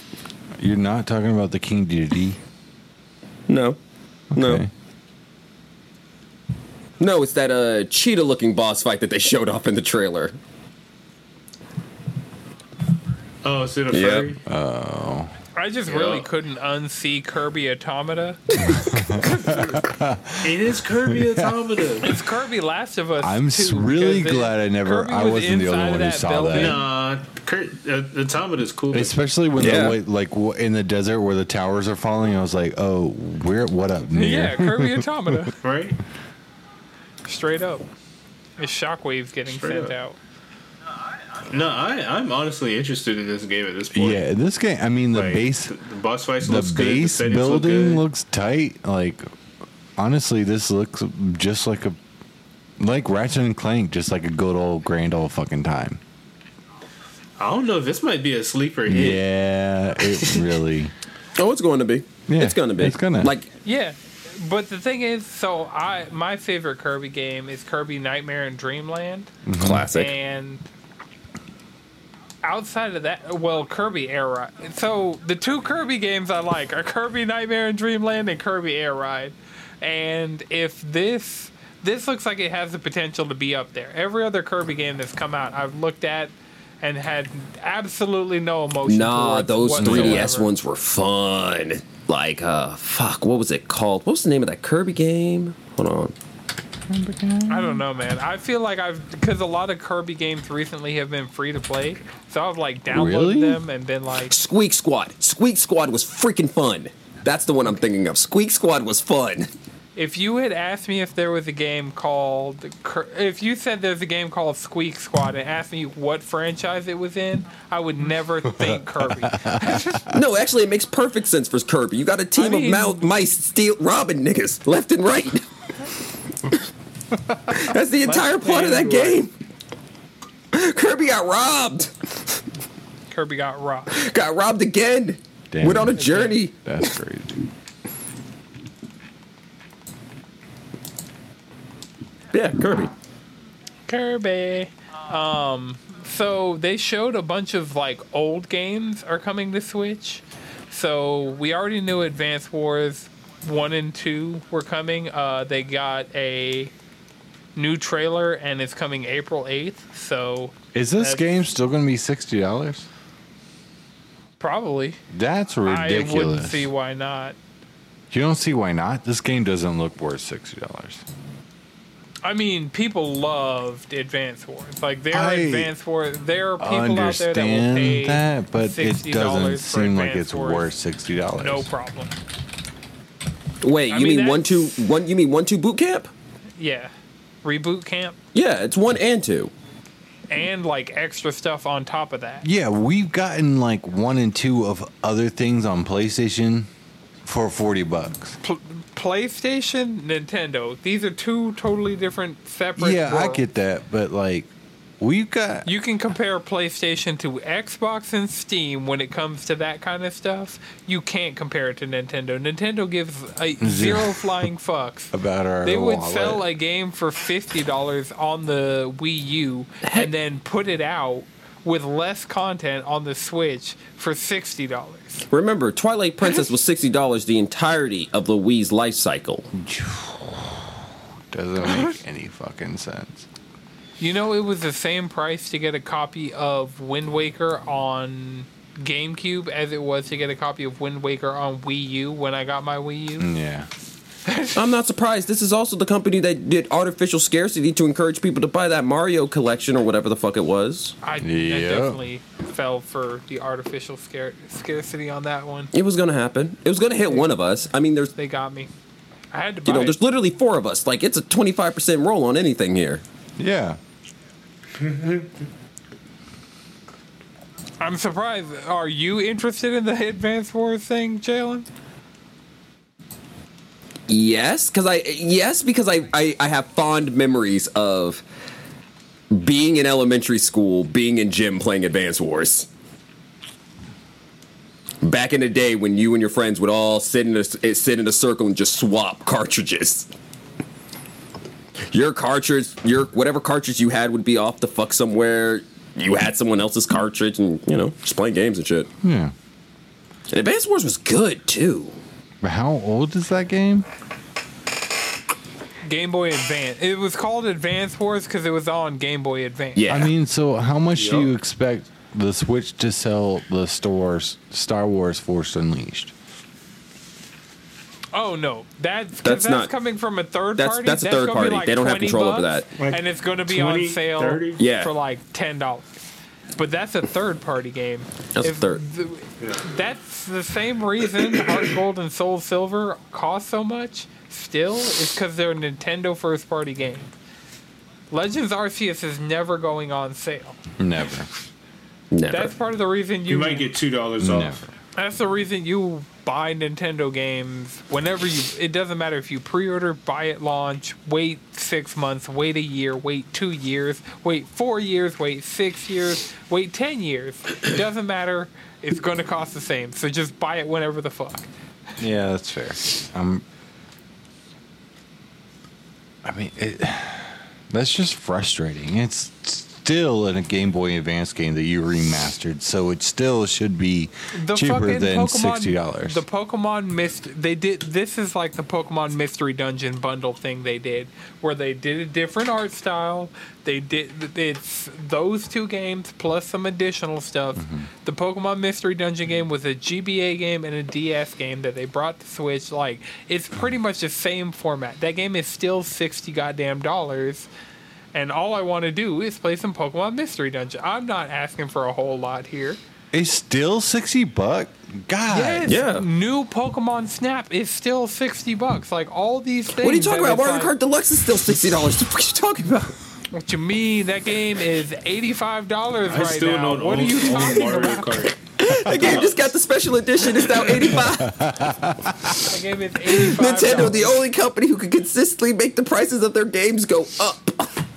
Speaker 2: You're not talking about the King Dedede?
Speaker 3: No, no,
Speaker 2: Okay.
Speaker 3: no. It's that uh cheetah-looking boss fight that they showed off in the trailer.
Speaker 4: Oh, is it a
Speaker 3: Yep.
Speaker 4: furry?
Speaker 2: Oh.
Speaker 1: I just
Speaker 4: Yeah.
Speaker 1: really couldn't unsee Kirby Automata.
Speaker 4: It is Kirby Automata.
Speaker 1: It's Kirby Last of Us.
Speaker 2: I'm
Speaker 1: too,
Speaker 2: really glad I never-
Speaker 1: Kirby
Speaker 2: I
Speaker 1: was
Speaker 2: wasn't the only one who saw
Speaker 1: building.
Speaker 2: that.
Speaker 4: nah, Kurt, uh, Automata is cool.
Speaker 2: Especially when
Speaker 3: Yeah.
Speaker 2: the way, like w- in the desert where the towers are falling, I was like, "Oh, where? What up?" Nier?
Speaker 1: Yeah, Kirby Automata.
Speaker 4: right?
Speaker 1: Straight up. His shockwaves getting
Speaker 4: Straight
Speaker 1: sent
Speaker 4: up.
Speaker 1: out.
Speaker 4: No, I, I'm honestly interested in this game at this point.
Speaker 2: yeah. This game, I mean, the
Speaker 4: Like,
Speaker 2: base,
Speaker 4: the, the boss fights
Speaker 2: the
Speaker 4: looks good. The
Speaker 2: base
Speaker 4: look
Speaker 2: building
Speaker 4: good.
Speaker 2: looks tight. Like, honestly, this looks just like a like Ratchet and Clank, just like a good old grand old fucking time.
Speaker 4: I don't know. This might be a sleeper hit.
Speaker 2: Yeah, it really.
Speaker 3: Oh, it's going to be.
Speaker 2: Yeah,
Speaker 3: it's going to be.
Speaker 2: it's gonna.
Speaker 3: like.
Speaker 1: Yeah. But the thing is, so I my favorite Kirby game is Kirby Nightmare and Dreamland.
Speaker 3: Classic.
Speaker 1: And outside of that, well, Kirby Air Ride. So the two Kirby games I like are Kirby Nightmare and Dreamland and Kirby Air Ride. And if this this looks like it has the potential to be up there. Every other Kirby game that's come out, I've looked at and had absolutely no emotion.
Speaker 3: Nah, those
Speaker 1: whatsoever.
Speaker 3: 3DS ones were fun. Like, uh, fuck, what was it called? What was the name of that Kirby game? Hold on.
Speaker 1: I don't know, man. I feel like I've because a lot of Kirby games recently have been free to play, so I've like downloaded
Speaker 2: Really?
Speaker 1: them and been like,
Speaker 3: Squeak Squad. Squeak Squad was freaking fun. That's the one I'm thinking of. Squeak Squad was fun.
Speaker 1: if you had asked me if there was a game called, if you said there's a game called Squeak Squad and asked me what franchise it was in, I would never think Kirby.
Speaker 3: No, actually, it makes perfect sense for Kirby. You got a team
Speaker 1: I mean-
Speaker 3: of mouse, mice steal robbing niggas left and right. That's the entire plot of that game. Kirby got robbed.
Speaker 1: Kirby got robbed.
Speaker 3: Got robbed again.
Speaker 2: Damn.
Speaker 3: Went on a journey.
Speaker 2: That's crazy.
Speaker 3: Yeah, Kirby.
Speaker 1: Kirby. Um, so they showed a bunch of like old games are coming to Switch. So we already knew Advance Wars one and two were coming. Uh, they got a new trailer and it's coming April eighth. So
Speaker 2: Is this game still going to be sixty dollars?
Speaker 1: probably
Speaker 2: That's ridiculous.
Speaker 1: I wouldn't see why not.
Speaker 2: you don't see why not. This game doesn't look worth sixty dollars.
Speaker 1: I mean, people loved Advance Wars. Like there are
Speaker 2: I
Speaker 1: Advance Wars. There are people out there that will
Speaker 2: Understand
Speaker 1: pay
Speaker 2: that, but it
Speaker 1: $60
Speaker 2: doesn't
Speaker 1: for
Speaker 2: seem like it's
Speaker 1: Wars.
Speaker 2: worth sixty dollars.
Speaker 1: No problem.
Speaker 3: Wait,
Speaker 1: I
Speaker 3: you
Speaker 1: mean,
Speaker 3: mean, one two
Speaker 1: that's-
Speaker 3: one? You mean one two boot camp?
Speaker 1: Yeah. Reboot camp.
Speaker 3: Yeah, it's one and two.
Speaker 1: and like extra stuff on top of that.
Speaker 2: Yeah, we've gotten like one and two of other things on PlayStation for forty bucks.
Speaker 1: Pl- PlayStation, Nintendo. These are two totally different, separate.
Speaker 2: Yeah, I get that, but like we've got
Speaker 1: You can compare PlayStation to Xbox and Steam when it comes to that kind of stuff. You can't compare it to Nintendo. Nintendo gives a zero flying fucks.
Speaker 2: about our.
Speaker 1: They would
Speaker 2: wallet.
Speaker 1: sell a game for fifty dollars on the Wii U and then put it out with less content on the Switch for sixty dollars.
Speaker 3: Remember, Twilight Princess was sixty dollars the entirety of the Wii's life cycle.
Speaker 2: Doesn't make any fucking sense.
Speaker 1: You know, it was the same price to get a copy of Wind Waker on GameCube as it was to get a copy of Wind Waker on Wii U when I got my Wii U.
Speaker 2: Yeah.
Speaker 3: I'm not surprised. This is also the company that did artificial scarcity to encourage people to buy that Mario collection or whatever the fuck it was.
Speaker 1: I, I definitely fell for the artificial scare- scarcity on that one.
Speaker 3: It was gonna happen. It was gonna hit one of us. I mean, there's
Speaker 1: They got me. I had to buy
Speaker 3: you know,
Speaker 1: it.
Speaker 3: there's literally four of us. Like it's a 25 percent roll on anything here.
Speaker 2: Yeah.
Speaker 1: I'm surprised. Are you interested in the Advance Wars thing, Jalen?
Speaker 3: Yes, because I yes because I, I I have fond memories of being in elementary school, being in gym playing Advance Wars. Back in the day when you and your friends would all sit in a sit in a circle and just swap cartridges. Your cartridge, your whatever cartridge you had would be off the fuck somewhere. You had someone else's cartridge, and you know, just playing games and shit.
Speaker 2: Yeah.
Speaker 3: And Advance Wars was good too.
Speaker 2: But how old is that game?
Speaker 1: Game Boy Advance. It was called Advance Wars because it was on Game Boy Advance.
Speaker 3: Yeah,
Speaker 2: I mean, so how much do you expect the Switch to sell the stores Star Wars Force Unleashed?
Speaker 1: Oh no, that's 'cause
Speaker 3: That's
Speaker 1: that's,
Speaker 3: not-
Speaker 1: coming from a third
Speaker 3: that's-
Speaker 1: party.
Speaker 3: that's a third
Speaker 1: gonna be
Speaker 3: party. They don't have
Speaker 1: 20
Speaker 3: control over
Speaker 1: bucks,
Speaker 3: that.
Speaker 1: and it's going to be
Speaker 4: 20,
Speaker 1: on sale
Speaker 4: 30?
Speaker 3: Yeah.
Speaker 1: for like ten dollars. But that's a third party game.
Speaker 3: That's a
Speaker 1: If
Speaker 3: third.
Speaker 1: the- that's the same reason Heart Gold and Soul Silver cost so much. Still, is because they're a Nintendo first party game. Legends Arceus is never going on sale.
Speaker 2: Never.
Speaker 3: never.
Speaker 1: That's part of the reason you,
Speaker 4: You might get two dollars off.
Speaker 1: That's the reason you buy Nintendo games whenever you. It doesn't matter if you pre-order, buy at launch, wait six months, wait a year, wait two years, wait four years, wait six years, wait ten years. It doesn't matter. It's going to cost the same. So just buy it whenever the fuck.
Speaker 2: Yeah, that's fair. Um, I mean, it, that's just frustrating. It's still in a Game Boy Advance game that you remastered, so it still should be
Speaker 1: The
Speaker 2: cheaper than
Speaker 1: Pokemon,
Speaker 2: sixty dollars.
Speaker 1: The Pokemon mist. They did. This is like the Pokemon Mystery Dungeon bundle thing they did, where they did a different art style. They did. It's those two games plus some additional stuff.
Speaker 2: Mm-hmm.
Speaker 1: The Pokemon Mystery Dungeon game was a GBA game and a DS game that they brought to Switch. Like it's pretty much the same format. That game is still sixty goddamn dollars. And all I want to do is play some Pokemon Mystery Dungeon. I'm not asking for a whole lot here.
Speaker 2: It's still sixty buck. God.
Speaker 1: Yes,
Speaker 3: Yeah.
Speaker 1: New Pokemon Snap is still sixty bucks. Like all these things.
Speaker 3: What are you talking about?
Speaker 1: it's
Speaker 3: Mario
Speaker 1: like-
Speaker 3: Kart Deluxe is still sixty dollars. What are you talking about?
Speaker 1: What you mean? That game is eighty-five dollars right
Speaker 4: still
Speaker 1: now.
Speaker 4: don't
Speaker 1: What
Speaker 4: own,
Speaker 1: are you talking
Speaker 4: Mario
Speaker 1: about?
Speaker 3: The
Speaker 4: Kart.
Speaker 3: game just got the special edition. It's now eighty five.
Speaker 1: That game is eighty-five.
Speaker 3: Nintendo, the only company who can consistently make the prices of their games go up.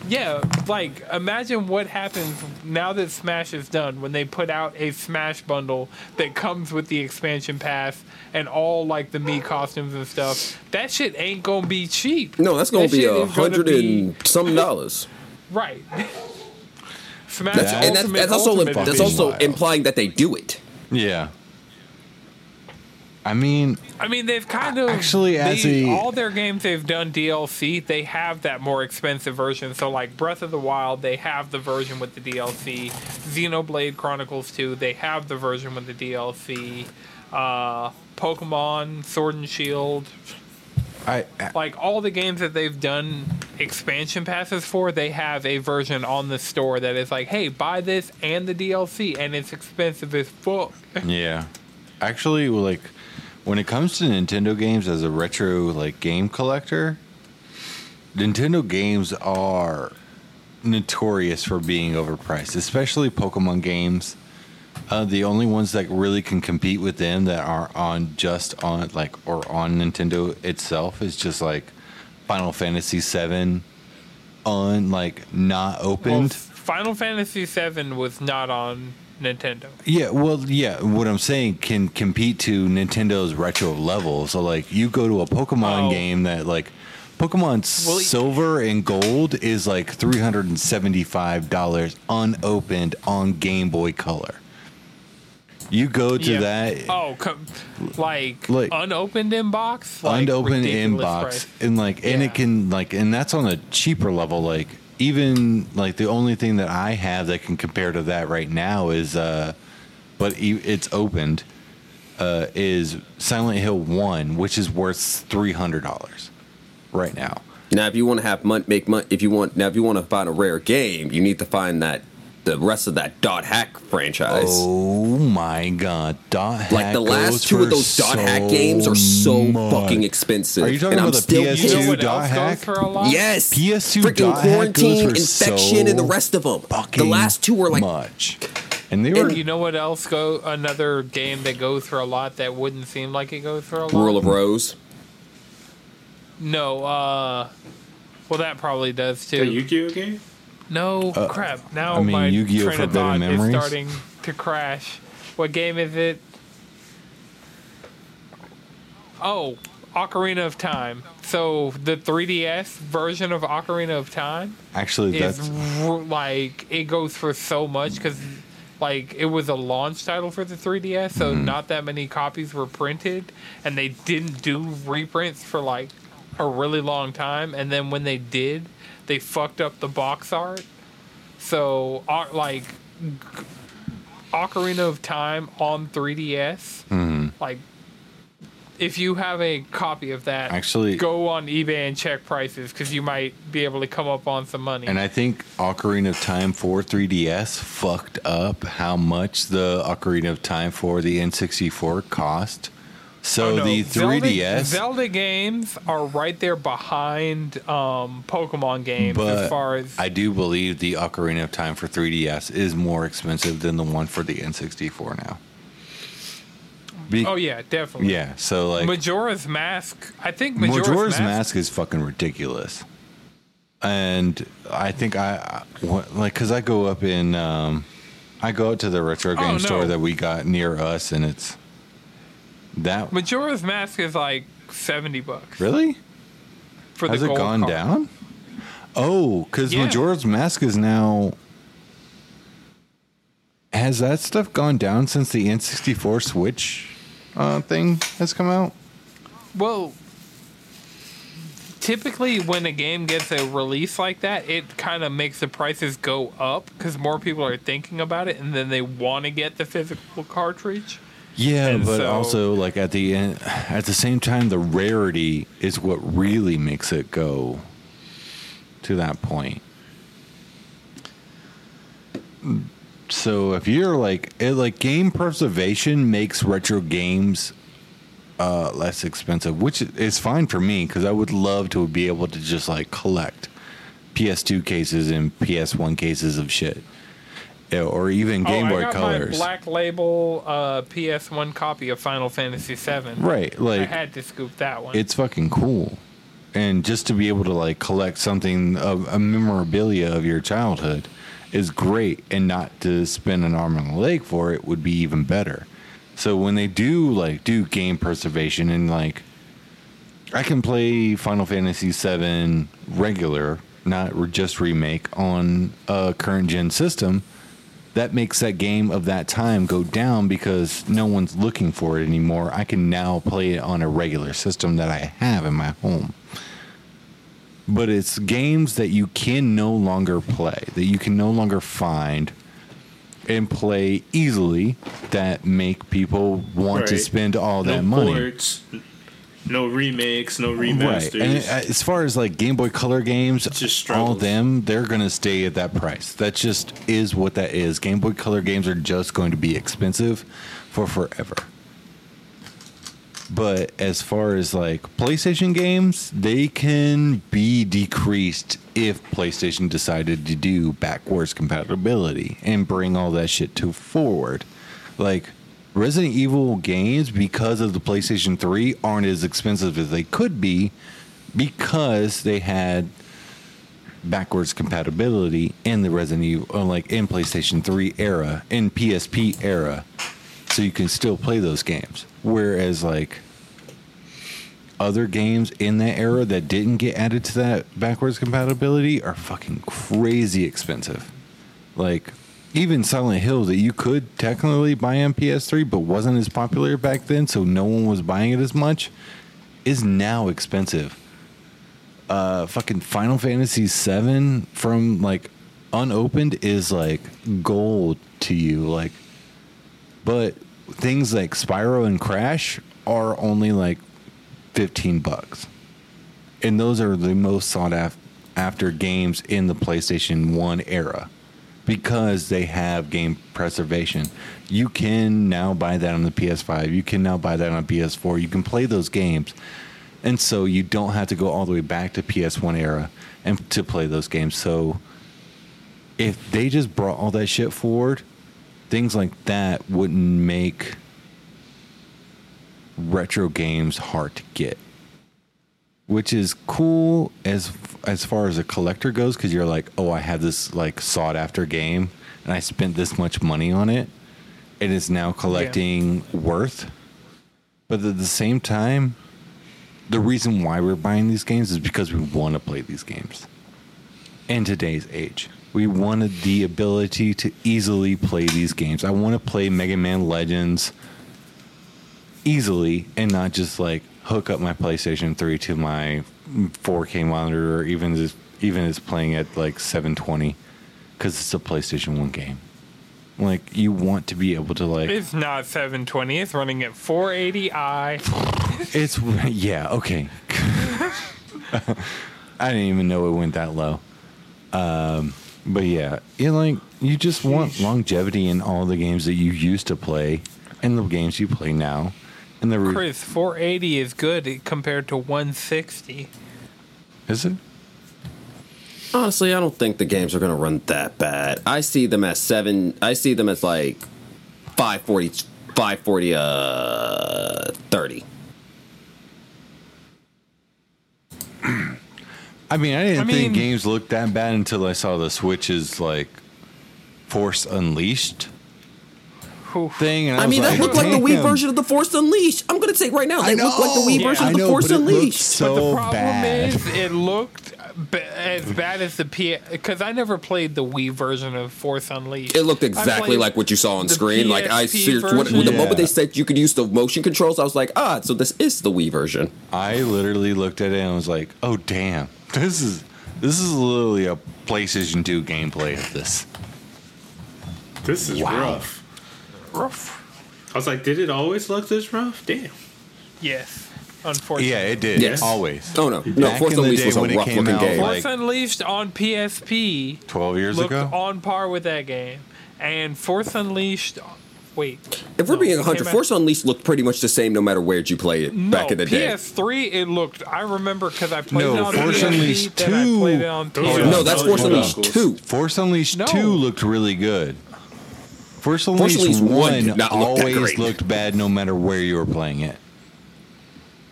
Speaker 1: Yeah, like imagine what happens now that Smash is done when they put out a Smash bundle that comes with the expansion pass and all like the Mii costumes and stuff. That shit ain't gonna be cheap.
Speaker 3: No, that's gonna
Speaker 1: That
Speaker 3: be a
Speaker 1: is gonna
Speaker 3: hundred
Speaker 1: be-
Speaker 3: and some dollars.
Speaker 1: right. Smash
Speaker 3: That's, and that's, that's also
Speaker 1: Ultimate
Speaker 3: that's also
Speaker 2: wild.
Speaker 3: implying that they do it.
Speaker 2: Yeah. I mean,
Speaker 1: I mean, they've kind of
Speaker 2: Actually, as
Speaker 1: they-
Speaker 2: a-
Speaker 1: all their games they've done DLC, they have that more expensive version. So, like Breath of the Wild, they have the version with the DLC. Xenoblade Chronicles 2, they have the version with the DLC. Uh, Pokemon Sword and Shield,
Speaker 2: I, I
Speaker 1: like all the games that they've done expansion passes for, they have a version on the store that is like, hey, buy this and the DLC, and it's expensive as fuck.
Speaker 2: Yeah. Actually, like when it comes to Nintendo games as a retro like game collector, Nintendo games are notorious for being overpriced, especially Pokemon games. Uh, the only ones that really can compete with them that are on just on like or on Nintendo itself is just like Final Fantasy VII on like not
Speaker 1: Well,
Speaker 2: opened.
Speaker 1: Final Fantasy VII was not on Nintendo.
Speaker 2: Yeah, well, yeah. What I'm saying can compete to Nintendo's retro level. So, like, you go to a Pokemon
Speaker 1: Oh.
Speaker 2: game that, like, Pokemon
Speaker 1: Well,
Speaker 2: Silver and Gold is like three hundred and seventy-five dollars unopened on Game Boy Color. You go to
Speaker 1: Yeah.
Speaker 2: that
Speaker 1: Oh, com- like,
Speaker 2: Like-
Speaker 1: unopened inbox, like,
Speaker 2: unopened inbox
Speaker 1: price.
Speaker 2: and like and
Speaker 1: Yeah.
Speaker 2: it can like and that's on a cheaper level like even like the only thing that i have that can compare to that right now is uh but it's opened uh is silent hill 1 which is worth $300 right now.
Speaker 3: Now, if you want to have mon- make money, if you want now, if you want to find a rare game, you need to find that the rest of that dot hack franchise.
Speaker 2: oh my god dot hack
Speaker 3: like the last two of those dot
Speaker 2: so
Speaker 3: hack games are so
Speaker 2: much.
Speaker 3: fucking expensive.
Speaker 2: Are you talking
Speaker 3: and I'm
Speaker 2: about the
Speaker 3: still
Speaker 2: PS2
Speaker 1: You know
Speaker 2: dot hack?
Speaker 1: goes for a lot?
Speaker 3: Yes,
Speaker 2: PS2
Speaker 3: freaking
Speaker 2: dot hack goes
Speaker 3: quarantine,
Speaker 2: for
Speaker 3: infection,
Speaker 2: so
Speaker 3: and the rest of them. The last two were like
Speaker 2: much and they were
Speaker 1: You know what else go? Another game that goes for a lot that wouldn't seem like it goes for a lot.
Speaker 3: Rule of Rose.
Speaker 1: No, uh, well that probably does
Speaker 4: The
Speaker 1: too.
Speaker 4: Yu-Gi-Oh game?
Speaker 1: No, crap. Now
Speaker 2: Uh, I mean,
Speaker 1: my
Speaker 2: Yu-Gi-Oh!
Speaker 1: train of thought
Speaker 2: Memories?
Speaker 1: is starting to crash. What game is it? Oh, Ocarina of Time. So the 3DS version of Ocarina of Time
Speaker 2: actually
Speaker 1: is
Speaker 2: that's
Speaker 1: r- like it goes for so much because like it was a launch title for the 3ds so
Speaker 2: Mm-hmm.
Speaker 1: not that many copies were printed and they didn't do reprints for like a really long time and then when they did they fucked up the box art so uh, like ocarina of time on 3ds
Speaker 2: Mm-hmm.
Speaker 1: like if you have a copy of that
Speaker 2: Actually-
Speaker 1: go on ebay and check prices because you might be able to come up on some money
Speaker 2: And I think Ocarina of Time for 3DS fucked up how much the Ocarina of Time for the N64 cost. So
Speaker 1: Oh, no.
Speaker 2: the 3DS,
Speaker 1: Zelda, games are right there behind um, Pokemon games
Speaker 2: but
Speaker 1: as far as
Speaker 2: I do believe the Ocarina of Time for 3DS is more expensive than the one for the N64 now. Be-
Speaker 1: oh yeah, definitely.
Speaker 2: yeah. So like
Speaker 1: Majora's Mask. I think Majora's,
Speaker 2: Majora's,
Speaker 1: Mask.
Speaker 2: Mask is fucking ridiculous. And I think I, like because I go up in um, I go out to the retro game
Speaker 1: Oh, no.
Speaker 2: store that we got near us, and it's that
Speaker 1: Majora's Mask is like seventy bucks
Speaker 2: really
Speaker 1: for the
Speaker 2: has it
Speaker 1: gold
Speaker 2: gone
Speaker 1: card.
Speaker 2: down? Oh, because
Speaker 1: Yeah.
Speaker 2: Majora's Mask is now. Has that stuff gone down since the N64 Switch uh, thing has come out?
Speaker 1: Well, typically when a game gets a release like that, it kind of makes the prices go up because more people are thinking about it, and then they want to get the physical cartridge.
Speaker 2: Yeah,
Speaker 1: And
Speaker 2: but
Speaker 1: so-
Speaker 2: also like at the end, at the same time, the rarity is what really makes it go to that point. So if you're like it, like game preservation makes retro games uh, less expensive, which is fine for me because I would love to be able to just like collect PS2 cases and PS1 cases of shit, Yeah, or even Game
Speaker 1: oh,
Speaker 2: Boy
Speaker 1: I got
Speaker 2: Colors.
Speaker 1: my black label uh, PS1 copy of Final Fantasy VII.
Speaker 2: Right, like I
Speaker 1: had to scoop that one.
Speaker 2: it's fucking cool and just to be able to like collect something of a memorabilia of your childhood is great and not to spend an arm and a leg for it would be even better so when they do like do game preservation and like i can play final fantasy 7 regular not just remake on a current gen system that makes that game of that time go down because no one's looking for it anymore. I can now play it on a regular system that I have in my home. But it's games that you can no longer play, that you can no longer find and play easily that make people want to spend all
Speaker 4: no
Speaker 2: that money.
Speaker 4: ports, no remakes, no remasters. Right.
Speaker 2: And uh, as far as like Game Boy Color games,
Speaker 4: just
Speaker 2: all them, they're going to stay at that price. That just is what that is. Game Boy Color games are just going to be expensive for forever. But as far as like PlayStation games, they can be decreased if PlayStation decided to do backwards compatibility and bring all that shit to forward. Like Resident Evil games, because of the PlayStation 3, aren't as expensive as they could be because they had backwards compatibility in the Resident Evil, uh, like in PlayStation 3 era, in PSP era, so you can still play those games. Whereas like other games in that era that didn't get added to that backwards compatibility are fucking crazy expensive. Like even Silent Hill that you could technically buy on PS3 but wasn't as popular back then, so no one was buying it as much, is now expensive. Uh fucking Final Fantasy 7 from like unopened is like gold to you like but things like Spyro and Crash are only like 15 bucks. And those are the most sought af- after games in the PlayStation 1 era because they have game preservation. You can now buy that on the PS5. You can now buy that on PS4. You can play those games. And so you don't have to go all the way back to PS1 era and to play those games. So if they just brought all that shit forward, things like that wouldn't make retro games hard to get which is cool as as far as a collector goes because you're like oh i have this like sought after game and i spent this much money on it and it's now collecting worth. But at the same time the reason why we're buying these games is because we want to play these games in today's age. We wanted the ability to easily play these games. I want to play mega man legends easily and not just like hook up my PlayStation 3 to my 4K monitor or even just even it's playing at like 720 cuz it's a PlayStation 1 game. Like you want to be able to like
Speaker 1: It's not 720. It's running at 480i.
Speaker 2: it's yeah, okay. I didn't even know it went that low. Um but yeah, you like you just want longevity in all the games that you used to play and the games you play now. And the re-
Speaker 1: Chris, 480 is good compared to 160.
Speaker 2: is it?
Speaker 3: Honestly, I don't think the games are going to run that bad. I see them as seven. I see them as like 540, 540, uh, 30.
Speaker 2: I mean, I didn't
Speaker 1: I
Speaker 2: think
Speaker 1: mean-
Speaker 2: games looked that bad until I saw the Switch's like Force Unleashed
Speaker 1: Oof.
Speaker 2: Thing. And I,
Speaker 3: I
Speaker 2: was
Speaker 3: mean, that looked like the Wii version of the Force Unleashed. I'm going to say right now,
Speaker 2: I
Speaker 3: that looked like the Wii
Speaker 2: know.
Speaker 3: version
Speaker 2: I
Speaker 3: of the
Speaker 2: know,
Speaker 3: Force
Speaker 2: but it
Speaker 3: Unleashed.
Speaker 2: so
Speaker 1: but the problem
Speaker 2: bad.
Speaker 1: is, it looked ba- as bad as the P. Because I never played the Wii version of Force Unleashed.
Speaker 3: It looked exactly like what you saw on
Speaker 1: the
Speaker 3: screen. Like I
Speaker 1: PSP
Speaker 3: see, when,
Speaker 1: version.
Speaker 3: the moment they said you could use the motion controls, I was like, ah, so this is the Wii version.
Speaker 2: I literally looked at it and was like, "Oh damn, this is this is literally a PlayStation 2 gameplay of this."
Speaker 4: This is
Speaker 2: Wow.
Speaker 4: rough.
Speaker 1: Rough.
Speaker 4: I was like, did it always look this rough? Damn.
Speaker 1: Yes, unfortunately.
Speaker 2: Yeah, it did.
Speaker 3: Yes.
Speaker 2: always.
Speaker 3: Oh no, no,
Speaker 2: Back
Speaker 3: Force Unleashed was a
Speaker 2: when it
Speaker 3: rough
Speaker 2: came
Speaker 3: looking
Speaker 2: out,
Speaker 3: game.
Speaker 2: like-
Speaker 1: Unleashed on PSP
Speaker 2: 12 years
Speaker 1: looked
Speaker 2: ago.
Speaker 1: on par with that game, and Force Unleashed. Wait,
Speaker 3: if we're
Speaker 1: no,
Speaker 3: being
Speaker 1: it
Speaker 3: 100,
Speaker 1: came
Speaker 3: Force Unleashed looked pretty much the same no matter where'd you play it
Speaker 1: No,
Speaker 3: back in the day.
Speaker 1: PS3, it looked. I remember because I played
Speaker 2: No,
Speaker 1: it on
Speaker 2: Force
Speaker 1: PSP,
Speaker 2: Unleashed
Speaker 1: then I played it on PS.
Speaker 4: are-
Speaker 3: No, that's Force Unleashed 2.
Speaker 2: Force Unleashed
Speaker 1: No.
Speaker 2: 2 looked really good. Force Unleashed,
Speaker 3: Unleashed 1
Speaker 2: 1
Speaker 3: did not look that
Speaker 2: always
Speaker 3: great.
Speaker 2: looked bad no matter where you were playing it.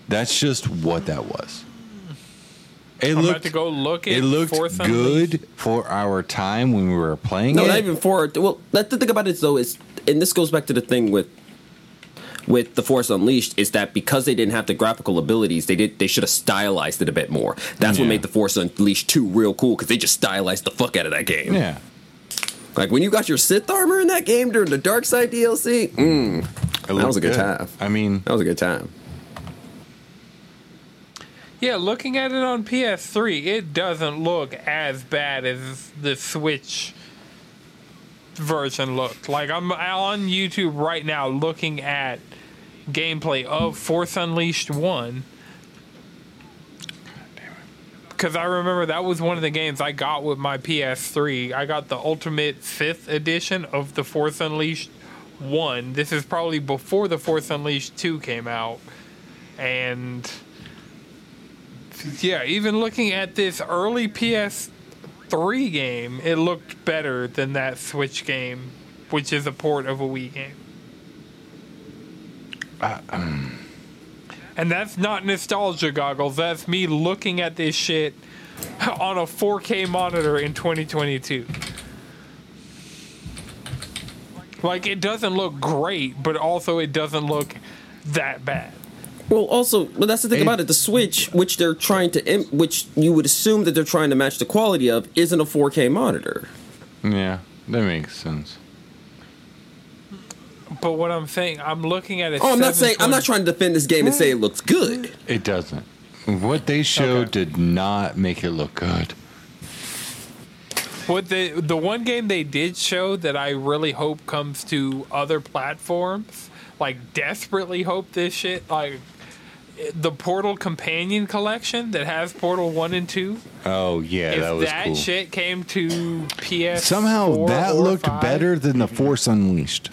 Speaker 2: That's just what that was. It
Speaker 1: I'm about
Speaker 2: looked
Speaker 1: to go look at
Speaker 2: it looked
Speaker 1: Force Unleashed.
Speaker 2: good for our time when we were playing
Speaker 3: No,
Speaker 2: it.
Speaker 3: not even for. Well, that's the thing about it though is, and this goes back to the thing with with the Force Unleashed is that because they didn't have the graphical abilities, they did they should have stylized it a bit more. That's what made the Force Unleashed two real cool because they just stylized the fuck out of that game.
Speaker 2: yeah.
Speaker 3: Like when you got your Sith armor in that game during the Dark Side DLC, mm, That was
Speaker 2: looked
Speaker 3: a good time.
Speaker 2: I mean,
Speaker 3: that was a good time.
Speaker 1: Yeah, looking at it on PS3, it doesn't look as bad as the Switch version looked. Like I'm on YouTube right now looking at gameplay of Force Unleashed 1. Because I remember that was one of the games I got with my PS3. I got the Ultimate Sith edition of the Force Unleashed 1. This is probably before the Force Unleashed 2 came out. And yeah, even looking at this early PS3 game, it looked better than that Switch game, which is a port of a Wii game. Um, and that's not nostalgia goggles. That's me looking at this shit on a 4K monitor in 2022. Like it doesn't look great, but also it doesn't look that bad.
Speaker 3: Well, also, but that's the thing
Speaker 2: It-
Speaker 3: about it. The Switch, which they're trying to, im- which you would assume that they're trying to match the quality of, isn't a 4K monitor.
Speaker 2: Yeah, that makes sense.
Speaker 1: But what I'm saying, I'm looking at it.
Speaker 3: Oh, I'm not saying I'm not trying to defend this game and say it looks good.
Speaker 2: It doesn't. What they showed
Speaker 1: Okay.
Speaker 2: did not make it look good.
Speaker 1: What the the one game they did show that I really hope comes to other platforms, like desperately hope this shit like the Portal Companion Collection that has Portal One and Two.
Speaker 2: Oh yeah,
Speaker 1: if
Speaker 2: that was
Speaker 1: that
Speaker 2: cool.
Speaker 1: shit came to PS,
Speaker 2: Somehow that looked better than the Force Unleashed.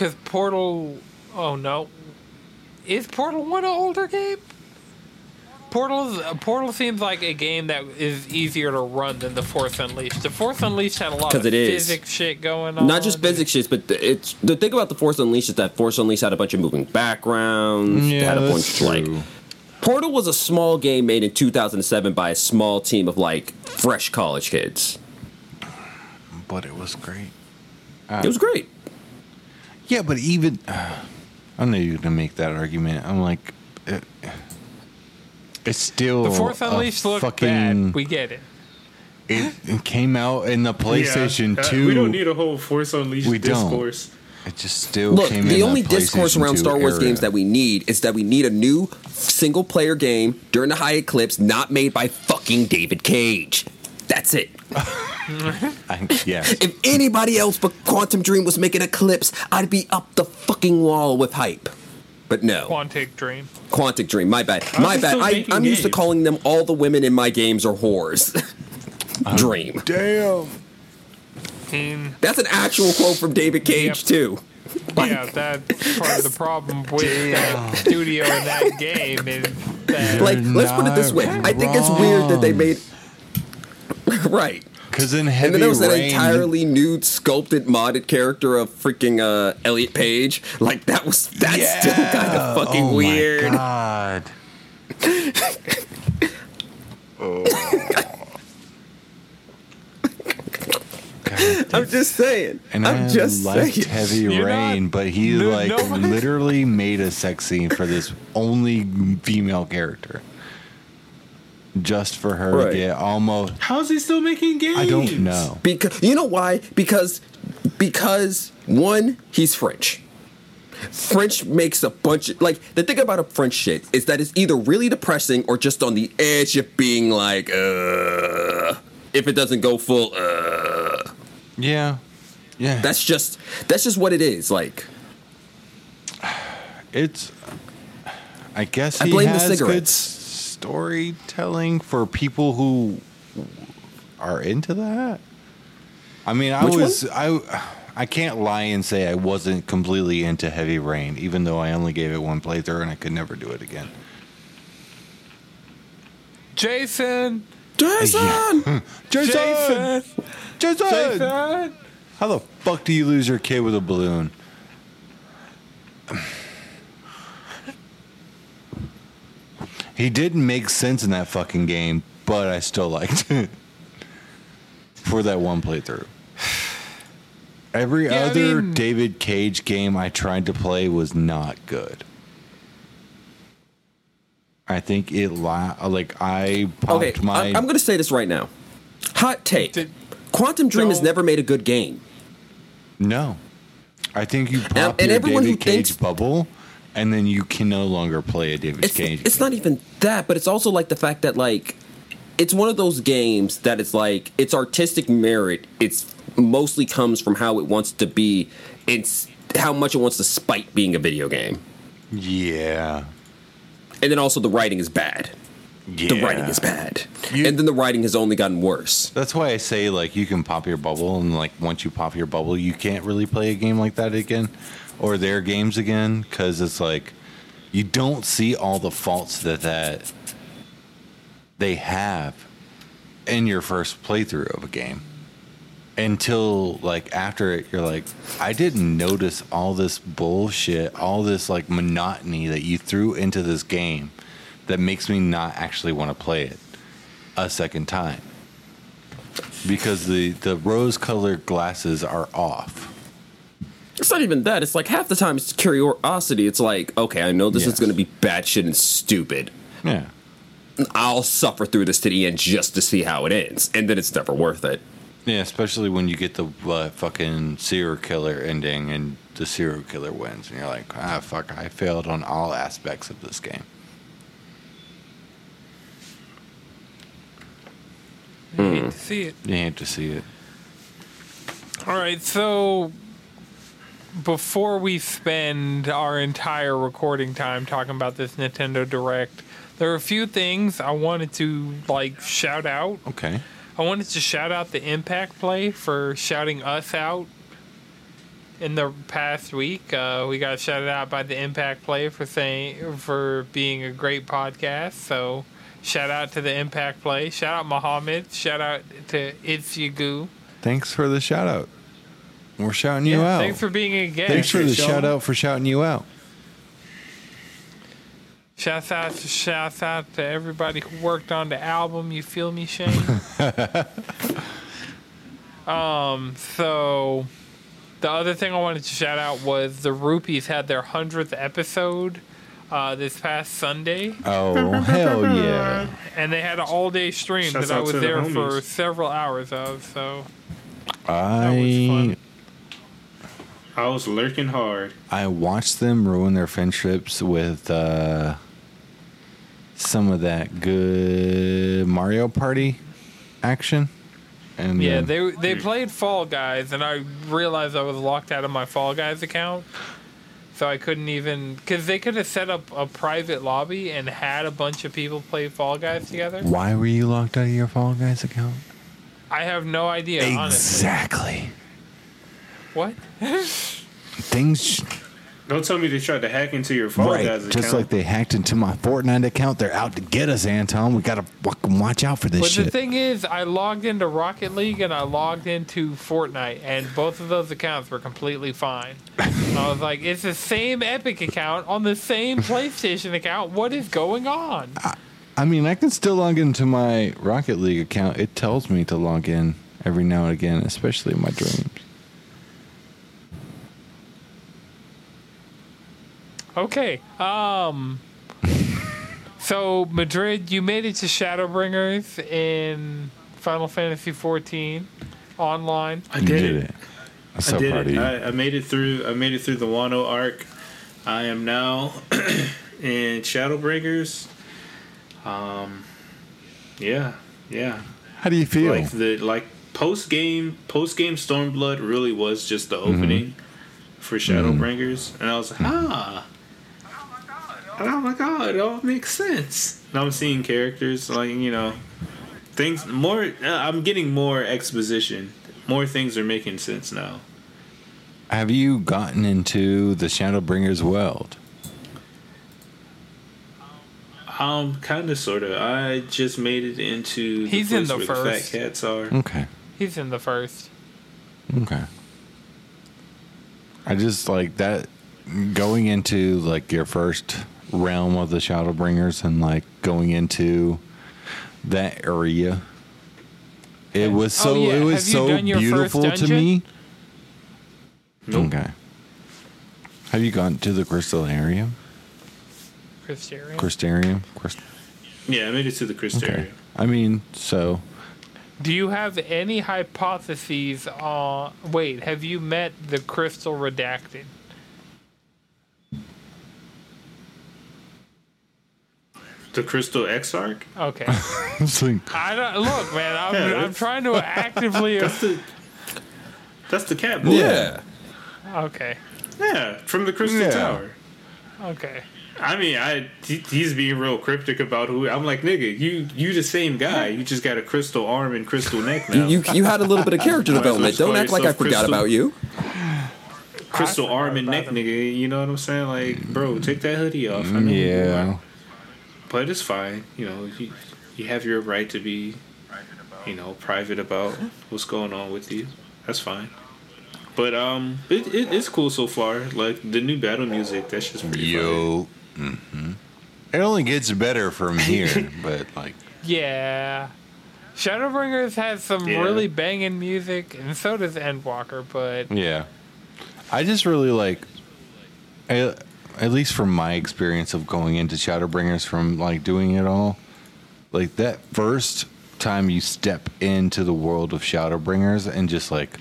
Speaker 1: Because Portal. Oh no, is Portal One an older game? Portal Portal seems like a game that is easier to run than the Force Unleashed. The Force Unleashed had a lot of
Speaker 3: it is.
Speaker 1: physics shit going on.
Speaker 3: Not just physics shit, but the, it's the thing about the Force Unleashed is that Force Unleashed had a bunch of moving backgrounds.
Speaker 2: Yeah,
Speaker 3: had a
Speaker 2: that's
Speaker 3: bunch like. Portal was a small game made in 2007 by a small team of like fresh college kids.
Speaker 2: But it was great.
Speaker 3: It was great.
Speaker 2: Yeah, but even I know you're gonna make that argument. I'm like, it, it's still
Speaker 1: The Force Unleashed looked
Speaker 2: fucking.
Speaker 1: bad. We get it.
Speaker 2: it, it came out in the PlayStation
Speaker 4: Yeah, uh,
Speaker 2: Two.
Speaker 4: We don't need a whole Force Unleashed
Speaker 2: We don't.
Speaker 4: discourse.
Speaker 2: it just still came out.
Speaker 3: Look,
Speaker 2: came
Speaker 3: the
Speaker 2: in
Speaker 3: only
Speaker 2: the
Speaker 3: discourse around Star Wars
Speaker 2: era.
Speaker 3: games that we need is that we need a new single player game during the high eclipse not made by fucking David Cage. That's it.
Speaker 2: I, yeah,
Speaker 3: If anybody else but Quantum Dream was making Eclipse, I'd be up the fucking wall with hype. But no.
Speaker 1: Quantic Dream.
Speaker 3: Quantic Dream, my bad. My bad. I, I'm used to calling them all the women in my games are whores. Dream.
Speaker 2: damn.
Speaker 1: And
Speaker 3: That's an actual quote from David Cage,
Speaker 1: Yep.
Speaker 3: too.
Speaker 1: yeah, that's part of the problem with uh, the studio in that game is that
Speaker 3: Like, let's put it this way.
Speaker 2: not
Speaker 3: I think it's weird that they made. right.
Speaker 2: Because in
Speaker 3: And then there was that
Speaker 2: Rain,
Speaker 3: entirely nude, sculpted, modded character of freaking uh, Elliot Page. Like that was that's still kind of fucking
Speaker 2: oh
Speaker 3: weird.
Speaker 2: My God. God
Speaker 3: I'm just saying.
Speaker 2: And
Speaker 3: I'm
Speaker 2: I
Speaker 3: just
Speaker 2: liked
Speaker 3: saying.
Speaker 2: Heavy
Speaker 1: You're
Speaker 2: Rain,
Speaker 1: not-
Speaker 2: but he
Speaker 1: no-
Speaker 2: like
Speaker 1: nobody-
Speaker 2: literally made a sex scene for this only female character, just for her
Speaker 3: Right.
Speaker 2: to get almost.
Speaker 4: How's he still making games?
Speaker 2: I don't know.
Speaker 3: Because you know why? Because because one, he's French. French makes a bunch of like the thing about a French shit is that it's either really depressing or just on the edge of being like, uh, if it doesn't go full, uh.
Speaker 2: Yeah, yeah.
Speaker 3: That's just that's just what it is. Like
Speaker 2: it's. I guess
Speaker 3: I
Speaker 2: he
Speaker 3: blame the
Speaker 2: has good
Speaker 3: cigarettes.
Speaker 2: Storytelling for people who are into that. I mean, I
Speaker 3: Which
Speaker 2: was I. I can't lie and say I wasn't completely into Heavy Rain, even though I only gave it one playthrough and I could never do it again.
Speaker 1: Jason,
Speaker 3: Jason.
Speaker 2: Jason!
Speaker 1: Jason,
Speaker 2: Jason!
Speaker 1: Jason.
Speaker 2: How the fuck do you lose your kid with a balloon? He didn't make sense in that fucking game, but I still liked it. For that one playthrough. Every
Speaker 1: Yeah, I
Speaker 2: other
Speaker 1: mean-
Speaker 2: David Cage game I tried to play was not good. I think it la- like I popped
Speaker 3: Okay,
Speaker 2: my
Speaker 3: I'm, I'm going to say this right now. Hot take:
Speaker 1: Did-
Speaker 3: Quantum Dream has never made a good game.
Speaker 2: No. I think you pop
Speaker 3: and
Speaker 2: your
Speaker 3: everyone
Speaker 2: David
Speaker 3: who
Speaker 2: Cage
Speaker 3: thinks-
Speaker 2: bubble, and then you can no longer play a David
Speaker 3: It's,
Speaker 2: Cage.
Speaker 3: it's
Speaker 2: game.
Speaker 3: not even that, but it's also like the fact that like it's one of those games that it's like its artistic merit. It's mostly comes from how it wants to be. It's how much it wants to spite being a video game,
Speaker 2: Yeah.
Speaker 3: and then also the writing is bad.
Speaker 2: Yeah.
Speaker 3: The writing is bad,
Speaker 2: You-
Speaker 3: and then the writing has only gotten worse.
Speaker 2: That's why I say like you can pop your bubble, and like once you pop your bubble, you can't really play a game like that again, or their games again, because it's like you don't see all the faults that that they have in your first playthrough of a game until like after it you're like i didn't notice all this bullshit all this like monotony that you threw into this game that makes me not actually want to play it a second time because the the rose colored glasses are off.
Speaker 3: It's not even that. It's like half the time it's curiosity. It's like, okay, I know this
Speaker 2: Yes.
Speaker 3: is going to be bad shit and stupid.
Speaker 2: Yeah.
Speaker 3: I'll suffer through this to the end just to see how it ends, and then it's never worth it.
Speaker 2: Yeah, especially when you get the uh, fucking serial killer ending and the serial killer wins, and you're like, ah, fuck, I failed on all aspects of this game.
Speaker 1: You hate to see it.
Speaker 2: You hate to see it.
Speaker 1: All right, so before we spend our entire recording time talking about this Nintendo Direct, there are a few things I wanted to like shout out.
Speaker 2: Okay.
Speaker 1: I wanted to shout out the Impact Play for shouting us out in the past week. Uh, we got shouted out by the Impact Play for saying for being a great podcast. So shout out to the Impact Play. Shout out Mohammed. Shout out to It's Yagu.
Speaker 2: Thanks for the shout out. We're shouting you out.
Speaker 1: Thanks for being a guest.
Speaker 2: Thanks for the
Speaker 4: Sean.
Speaker 2: shout out for shouting you out.
Speaker 1: Shouts out, shouts out to everybody who worked on the album. You feel me, Shane? um. So, the other thing I wanted to shout out was the Rupees had their hundredth episode uh, this past Sunday,
Speaker 2: Oh hell yeah!
Speaker 1: and they had an all-day stream
Speaker 4: Shouts
Speaker 1: that I was
Speaker 4: to the
Speaker 1: there for several hours of. So,
Speaker 2: I
Speaker 1: fun.
Speaker 4: I was lurking hard.
Speaker 2: I watched them ruin their friendships with uh, some of that good Mario Party action. And
Speaker 1: yeah,
Speaker 2: then-
Speaker 1: they they played Fall Guys, and I realized I was locked out of my Fall Guys account. So I couldn't even because they could have set up a private lobby and had a bunch of people play Fall Guys together.
Speaker 2: Why were you locked out of your Fall Guys account?
Speaker 1: I have no idea, honestly.
Speaker 2: Exactly.
Speaker 1: What?
Speaker 2: Things
Speaker 4: Don't tell me they tried to hack into your Fall
Speaker 2: right,
Speaker 4: Guys account.
Speaker 2: just like they hacked into my Fortnite account. They're out to get us, Anton. We gotta fucking watch out for this
Speaker 1: But
Speaker 2: shit.
Speaker 1: the thing is, I logged into Rocket League and I logged into Fortnite, and both of those accounts were completely fine. I was like, it's the same Epic account on the same PlayStation account. What is going on?
Speaker 2: I mean, I can still log into my Rocket League account. It tells me to log in every now and again, especially in my dreams.
Speaker 1: Okay. Um. so Madrid, you made it to Shadowbringers in Final Fantasy XIV online.
Speaker 4: I
Speaker 2: You
Speaker 4: did, it.
Speaker 2: it. I'm
Speaker 4: I did it. I, I made it through. I made it through the Wano arc. I am now in Shadowbringers. Um, yeah, yeah.
Speaker 2: How do you feel?
Speaker 4: Like the like post game post game Stormblood really was just the opening for Shadowbringers, and I was like, ah. Oh my god, it all makes sense. Now I'm seeing characters like you know, things more. Uh, I'm getting more exposition. More things are making sense now.
Speaker 2: Have you gotten into the Shadowbringers world?
Speaker 4: Um, kind of, sort of. I just made it into the
Speaker 1: He's
Speaker 4: place
Speaker 1: in the
Speaker 4: where
Speaker 1: first.
Speaker 4: the fat cats are.
Speaker 2: Okay.
Speaker 1: He's in the first.
Speaker 2: Okay. I just like that going into like your first realm of the Shadowbringers and like going into that area. It was
Speaker 1: Oh,
Speaker 2: so
Speaker 1: yeah.
Speaker 2: it was so
Speaker 1: done your first
Speaker 2: beautiful to
Speaker 1: dungeon?
Speaker 2: me.
Speaker 4: Nope.
Speaker 2: Okay. Have you gone to the Crystallarium?
Speaker 1: Christerian.
Speaker 2: Crystarium? Crystal.
Speaker 4: Yeah, I made it to the Crystarium.
Speaker 2: Okay. I mean, so
Speaker 1: Do you have any hypotheses on? Wait, have you met the Crystal Redacted?
Speaker 4: The Crystal Exarch.
Speaker 1: Okay. I don't look, man. I'm,
Speaker 4: Yeah,
Speaker 1: I'm trying to actively.
Speaker 4: That's the that's the cat boy.
Speaker 3: Yeah.
Speaker 1: Okay.
Speaker 4: Yeah, from the Crystal
Speaker 2: Yeah.
Speaker 4: Tower.
Speaker 1: Okay.
Speaker 4: I mean, I he- he's being real cryptic about who. I'm like, nigga, you you the same guy. You just got a crystal arm and crystal neck now.
Speaker 3: You you had a little bit of character
Speaker 4: Might as well
Speaker 3: development. Don't act like I forgot
Speaker 4: Crystal.
Speaker 3: about you.
Speaker 4: crystal arm and neck,
Speaker 1: him.
Speaker 4: nigga. You know what I'm saying? Like, bro, take that hoodie off. I know who you
Speaker 2: yeah.
Speaker 4: are. But it's fine. You know, you, you have your right to be, you know, private about what's going on with you. That's fine. But um, it, it it's cool so far. Like the new battle music, that's just pretty fire.
Speaker 2: Yo. hmm It only gets better from here, but like
Speaker 1: Yeah. Shadowbringers has some
Speaker 4: Yeah.
Speaker 1: really banging music, and so does Endwalker. But
Speaker 2: Yeah. I just really like, I, at least from my experience of going into Shadowbringers from like doing it all, like that first time you step into the world of Shadowbringers and just like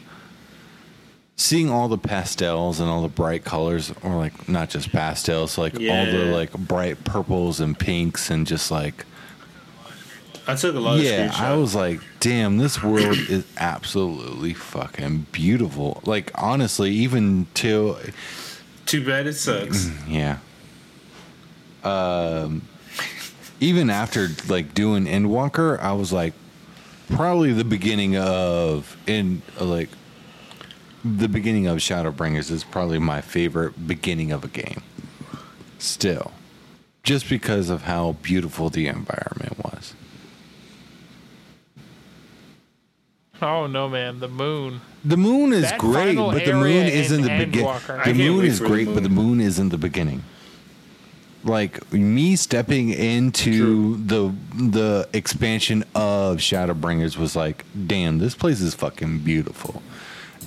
Speaker 2: seeing all the pastels and all the bright colors, or like not just pastels, like all the like bright purples and pinks and just like
Speaker 4: I took a lot of
Speaker 2: yeah. I was like, damn, this world is absolutely fucking beautiful. Like, honestly, even till,
Speaker 4: Too bad it sucks.
Speaker 2: yeah. Um, even after like doing Endwalker, I was like, probably the beginning of in like the beginning of Shadowbringers is probably my favorite beginning of a game. Still, just because of how beautiful the environment was.
Speaker 1: oh no, man, the moon.
Speaker 2: The moon is
Speaker 1: That
Speaker 2: great, but the moon isn't the beginning. The moon is great, but the moon isn't the beginning. Like me stepping into the the expansion of Shadowbringers was like, damn, this place is fucking beautiful,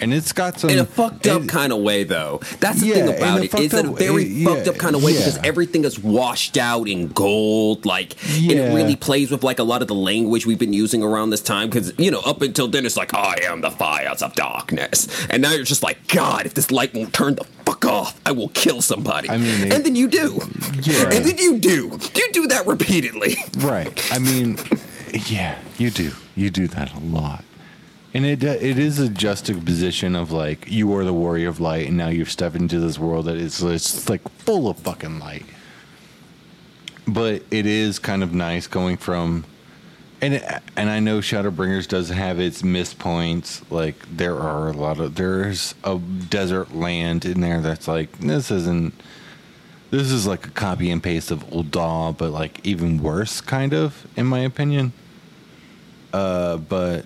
Speaker 2: and it's got some
Speaker 3: in a fucked up
Speaker 2: it-
Speaker 3: kind of way, though. That's the
Speaker 2: Yeah,
Speaker 3: thing about it. It's in a very
Speaker 2: yeah,
Speaker 3: fucked up kind of way because everything is washed out in gold. Like, and it really plays with like a lot of the language we've been using around this time. Because you know, up until then, it's like, I am the fires of darkness, and now you're just like, God, if this light won't turn the fuck off, I will kill somebody.
Speaker 2: I mean, it-
Speaker 3: and then you do,
Speaker 2: Yeah.
Speaker 3: and then you do. You do that repeatedly.
Speaker 2: Right. I mean, yeah, you do. You do that a lot. And it uh, it is a juxtaposition of like you are the warrior of light, and now you've stepped into this world that is it's like full of fucking light. But it is kind of nice going from, and and I know Shadowbringers does have its missed points. Like there are a lot of there's a desert land in there that's like this isn't this is like a copy and paste of Ul'dah, but like even worse, kind of, in my opinion. Uh, but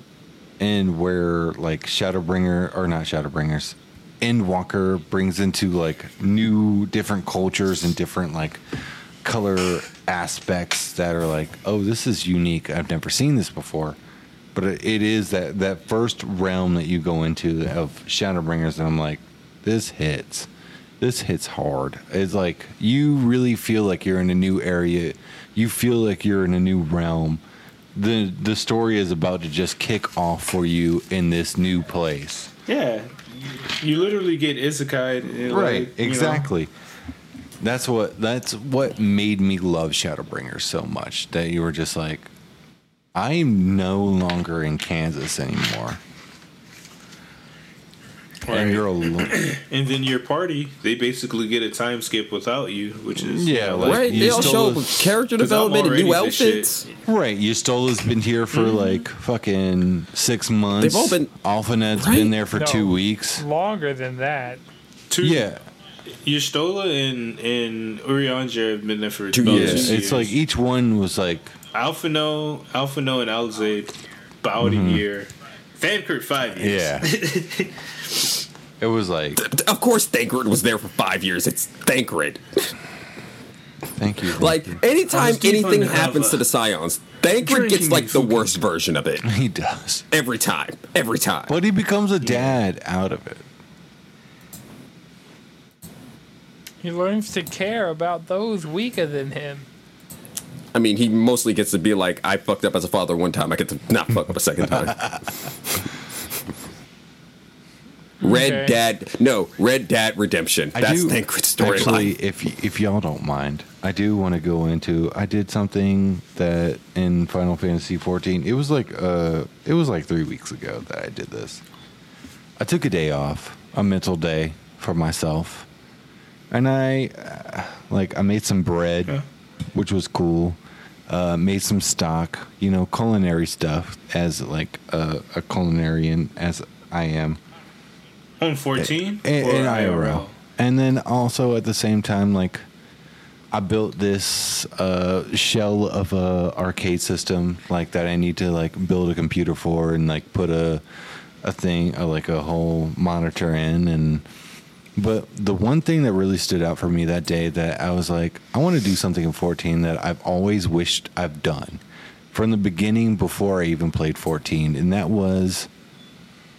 Speaker 2: in where like Shadowbringer or not Shadowbringers, Endwalker brings into like new different cultures and different like color aspects that are like, oh, this is unique. I've never seen this before. But it, it is that that first realm that you go into of Shadowbringers, and I'm like, this hits this hits hard. It's like you really feel like you're in a new area. You feel like you're in a new realm. The the story is about to just kick off for you in this new place.
Speaker 4: Yeah, you literally get isekai. and, like, you know,
Speaker 2: exactly. That's what that's what made me love Shadowbringers so much that you were just like I'm no longer in Kansas anymore.
Speaker 4: Right.
Speaker 2: And you're alone.
Speaker 4: and then your party, they basically get a time skip without you, which is
Speaker 2: Yeah, like,
Speaker 3: right?
Speaker 2: you
Speaker 3: They all
Speaker 2: stole
Speaker 3: show
Speaker 2: the-
Speaker 3: up with character
Speaker 4: 'Cause I'm
Speaker 3: development and new
Speaker 4: already this shit.
Speaker 3: outfits.
Speaker 2: Right, Y'shtola's been here for mm-hmm. like fucking six months.
Speaker 3: They've all been-
Speaker 2: Alphinaud's
Speaker 3: Right?
Speaker 2: been there for
Speaker 1: No.
Speaker 2: two weeks.
Speaker 1: Longer than that.
Speaker 4: two,
Speaker 2: Yeah,
Speaker 4: Y'shtola and and Urianger have been there for
Speaker 3: Two
Speaker 4: about
Speaker 2: yeah.
Speaker 3: years.
Speaker 4: two
Speaker 2: It's like each one was like,
Speaker 4: Alphinaud, Alphinaud, and Alisaie about a mm-hmm. year. Thancred five years.
Speaker 2: yeah. it was like,
Speaker 3: Of course, Thancred was there for five years. It's Thancred.
Speaker 2: thank you.
Speaker 3: Like anytime anything
Speaker 4: on,
Speaker 3: happens to the Scions, Thancred gets like the
Speaker 4: fucking-
Speaker 3: worst version of it
Speaker 2: he does,
Speaker 3: every time. Every time.
Speaker 2: but he becomes a dad out of it.
Speaker 1: He learns to care about those weaker than him.
Speaker 3: I mean, he mostly gets to be like, I fucked up as a father one time. I get to not fuck up a second time. Red
Speaker 1: Okay.
Speaker 3: Dad, no, Red Dad Redemption.
Speaker 2: I
Speaker 3: That's
Speaker 2: do
Speaker 3: Thancred's
Speaker 2: actually,
Speaker 3: storyline.
Speaker 2: if if y'all don't mind, I do want to go into. I did something that in Final Fantasy 14. It was like uh, it was like three weeks ago that I did this. I took a day off, a mental day for myself, and I uh, like I made some bread,
Speaker 4: Yeah.
Speaker 2: which was cool. Uh, made some stock, you know, culinary stuff as like a, a culinarian as I am
Speaker 4: On fourteen
Speaker 2: in,
Speaker 4: or
Speaker 2: in IRL. And then also at the same time, like I built this uh, shell of a arcade system, like that I need to like build a computer for and like put a a thing, uh, like a whole monitor in. And but the one thing that really stood out for me that day that I was like, I want to do something in 14 that I've always wished I've done from the beginning before I even played 14, and that was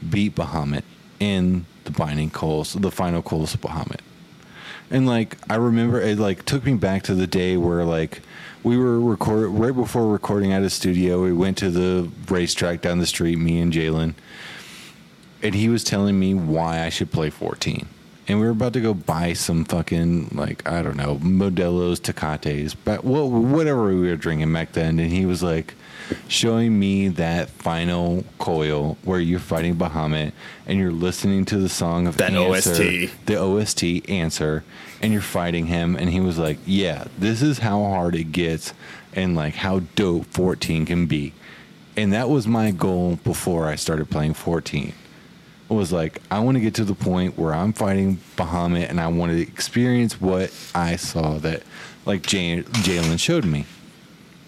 Speaker 2: beat Bahamut in the Binding Coils, the final Coils of Bahamut. And like I remember, it like took me back to the day where like we were record right before recording at a studio. We went to the racetrack down the street, me and Jalen, and he was telling me why I should play 14. And we were about to go buy some fucking like I don't know Modelo's Tecates, but what whatever we were drinking back then. And he was like showing me that final coil where you're fighting Bahamut and you're listening to the song of
Speaker 3: That
Speaker 2: Answer,
Speaker 3: OST.
Speaker 2: the OST answer, and you're fighting him. And he was like, "Yeah, this is how hard it gets, and like how dope 14 can be." And that was my goal before I started playing 14 was like, I want to get to the point where I'm fighting Bahamut and I want to experience what I saw that like Jalen showed me.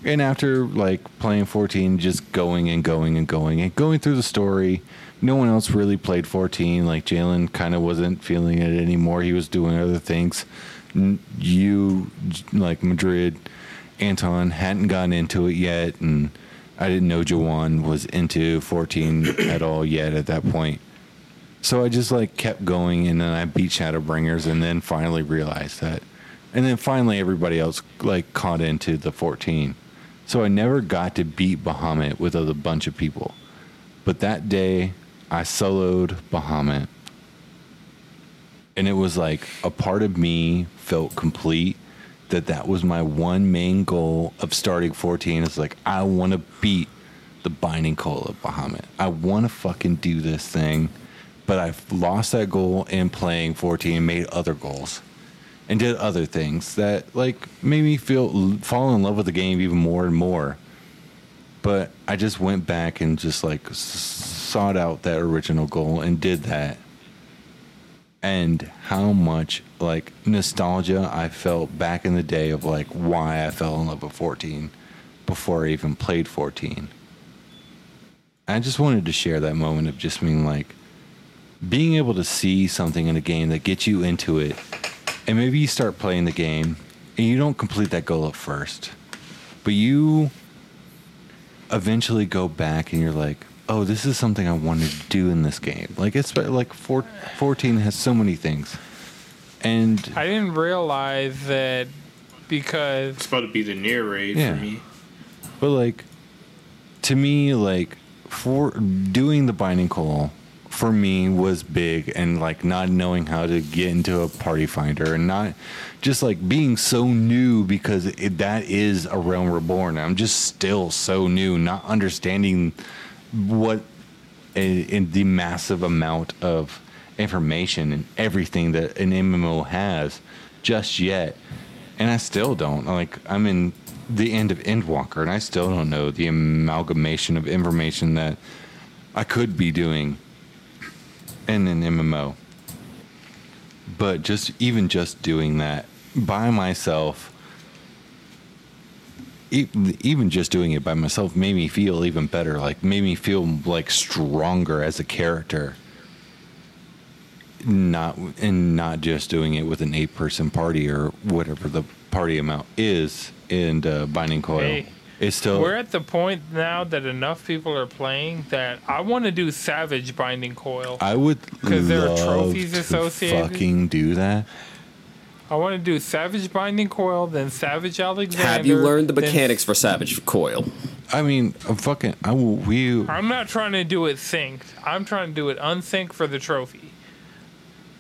Speaker 2: And after like playing 14, just going and going and going and going through the story, no one else really played 14. Like Jalen kind of wasn't feeling it anymore. He was doing other things. You, like Madrid, Anton hadn't gotten into it yet. And I didn't know Jawan was into 14 at all yet at that point. So I just like kept going, and then I beat Shadowbringers, and then finally realized that, and then finally everybody else like caught into the 14. So I never got to beat Bahamut with a bunch of people, but that day I soloed Bahamut, and it was like a part of me felt complete that that was my one main goal of starting 14 is like I want to beat the binding coil of Bahamut. I want to fucking do this thing but I've lost that goal in playing 14 and made other goals and did other things that like made me feel fall in love with the game even more and more. But I just went back and just like sought out that original goal and did that. And how much like nostalgia I felt back in the day of like why I fell in love with 14 before I even played 14. I just wanted to share that moment of just being like being able to see something in a game that gets you into it, and maybe you start playing the game and you don't complete that goal at first, but you eventually go back and you're like, oh, this is something I wanted to do in this game. Like it's like four, 14 has so many things, and
Speaker 1: I didn't realize that because
Speaker 4: It's about to be the Nier raid
Speaker 2: Yeah.
Speaker 4: for me.
Speaker 2: But like, to me, like for doing the binding coil for me was big, and like not knowing how to get into a party finder, and not just like being so new because it, that is a realm reborn. I'm just still so new, not understanding what in, the massive amount of information and everything that an MMO has just yet. And I still don't. Like I'm in the end of Endwalker and I still don't know the amalgamation of information that I could be doing in an MMO. But just even just doing that by myself even just doing it by myself made me feel even better like made me feel like stronger as a character not and not just doing it with an eight person party or whatever the party amount is in uh, binding coil
Speaker 1: Hey,
Speaker 2: it's still
Speaker 1: we're at the point now that enough people are playing that I want to do Savage Binding Coil.
Speaker 2: i would
Speaker 1: 'Cause there are trophies
Speaker 2: to
Speaker 1: associated.
Speaker 2: fucking do that
Speaker 1: I want to do Savage Binding Coil, then Savage Alexander.
Speaker 3: Have you learned the mechanics for Savage Coil?
Speaker 2: i mean i'm fucking i will we
Speaker 1: I'm not trying to do it synced. I'm trying to do it unsynced for the trophy.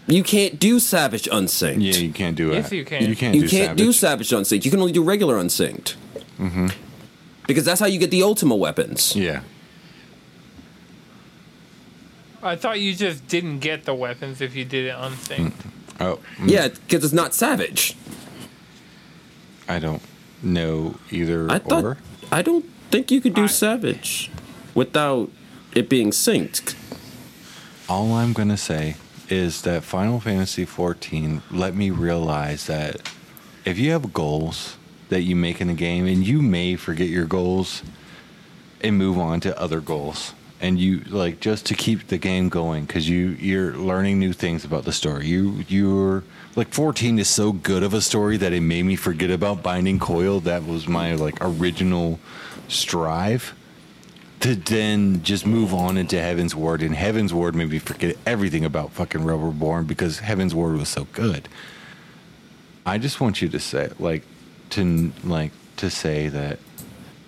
Speaker 3: You can't do Savage unsynced.
Speaker 2: yeah you can't do it
Speaker 1: Yes, you can.
Speaker 2: you can't
Speaker 3: you
Speaker 2: do
Speaker 3: can't do
Speaker 2: Savage.
Speaker 3: Savage unsynced. You can only do regular unsynced. Mm-hmm. Because that's how you get the Ultima weapons.
Speaker 2: yeah
Speaker 1: I thought you just didn't get the weapons if you did it unsynced. Mm.
Speaker 2: oh mm.
Speaker 3: Yeah, because it's not Savage.
Speaker 2: i don't know either
Speaker 3: I thought
Speaker 2: or
Speaker 3: I don't think you could do
Speaker 1: I-
Speaker 3: Savage without it being synced.
Speaker 2: All I'm going to say is that Final Fantasy XIV let me realize that if you have goals that you make in a game and you may forget your goals and move on to other goals. and you like just to keep the game going because you you're learning new things about the story. You you're like 14 is so good of a story that it made me forget about Binding Coil. That was my like original strive to then just move on into Heavensward, and Heavensward made me forget everything about fucking Rubberborn because Heavensward was so good. I just want you to say, like, to like to say that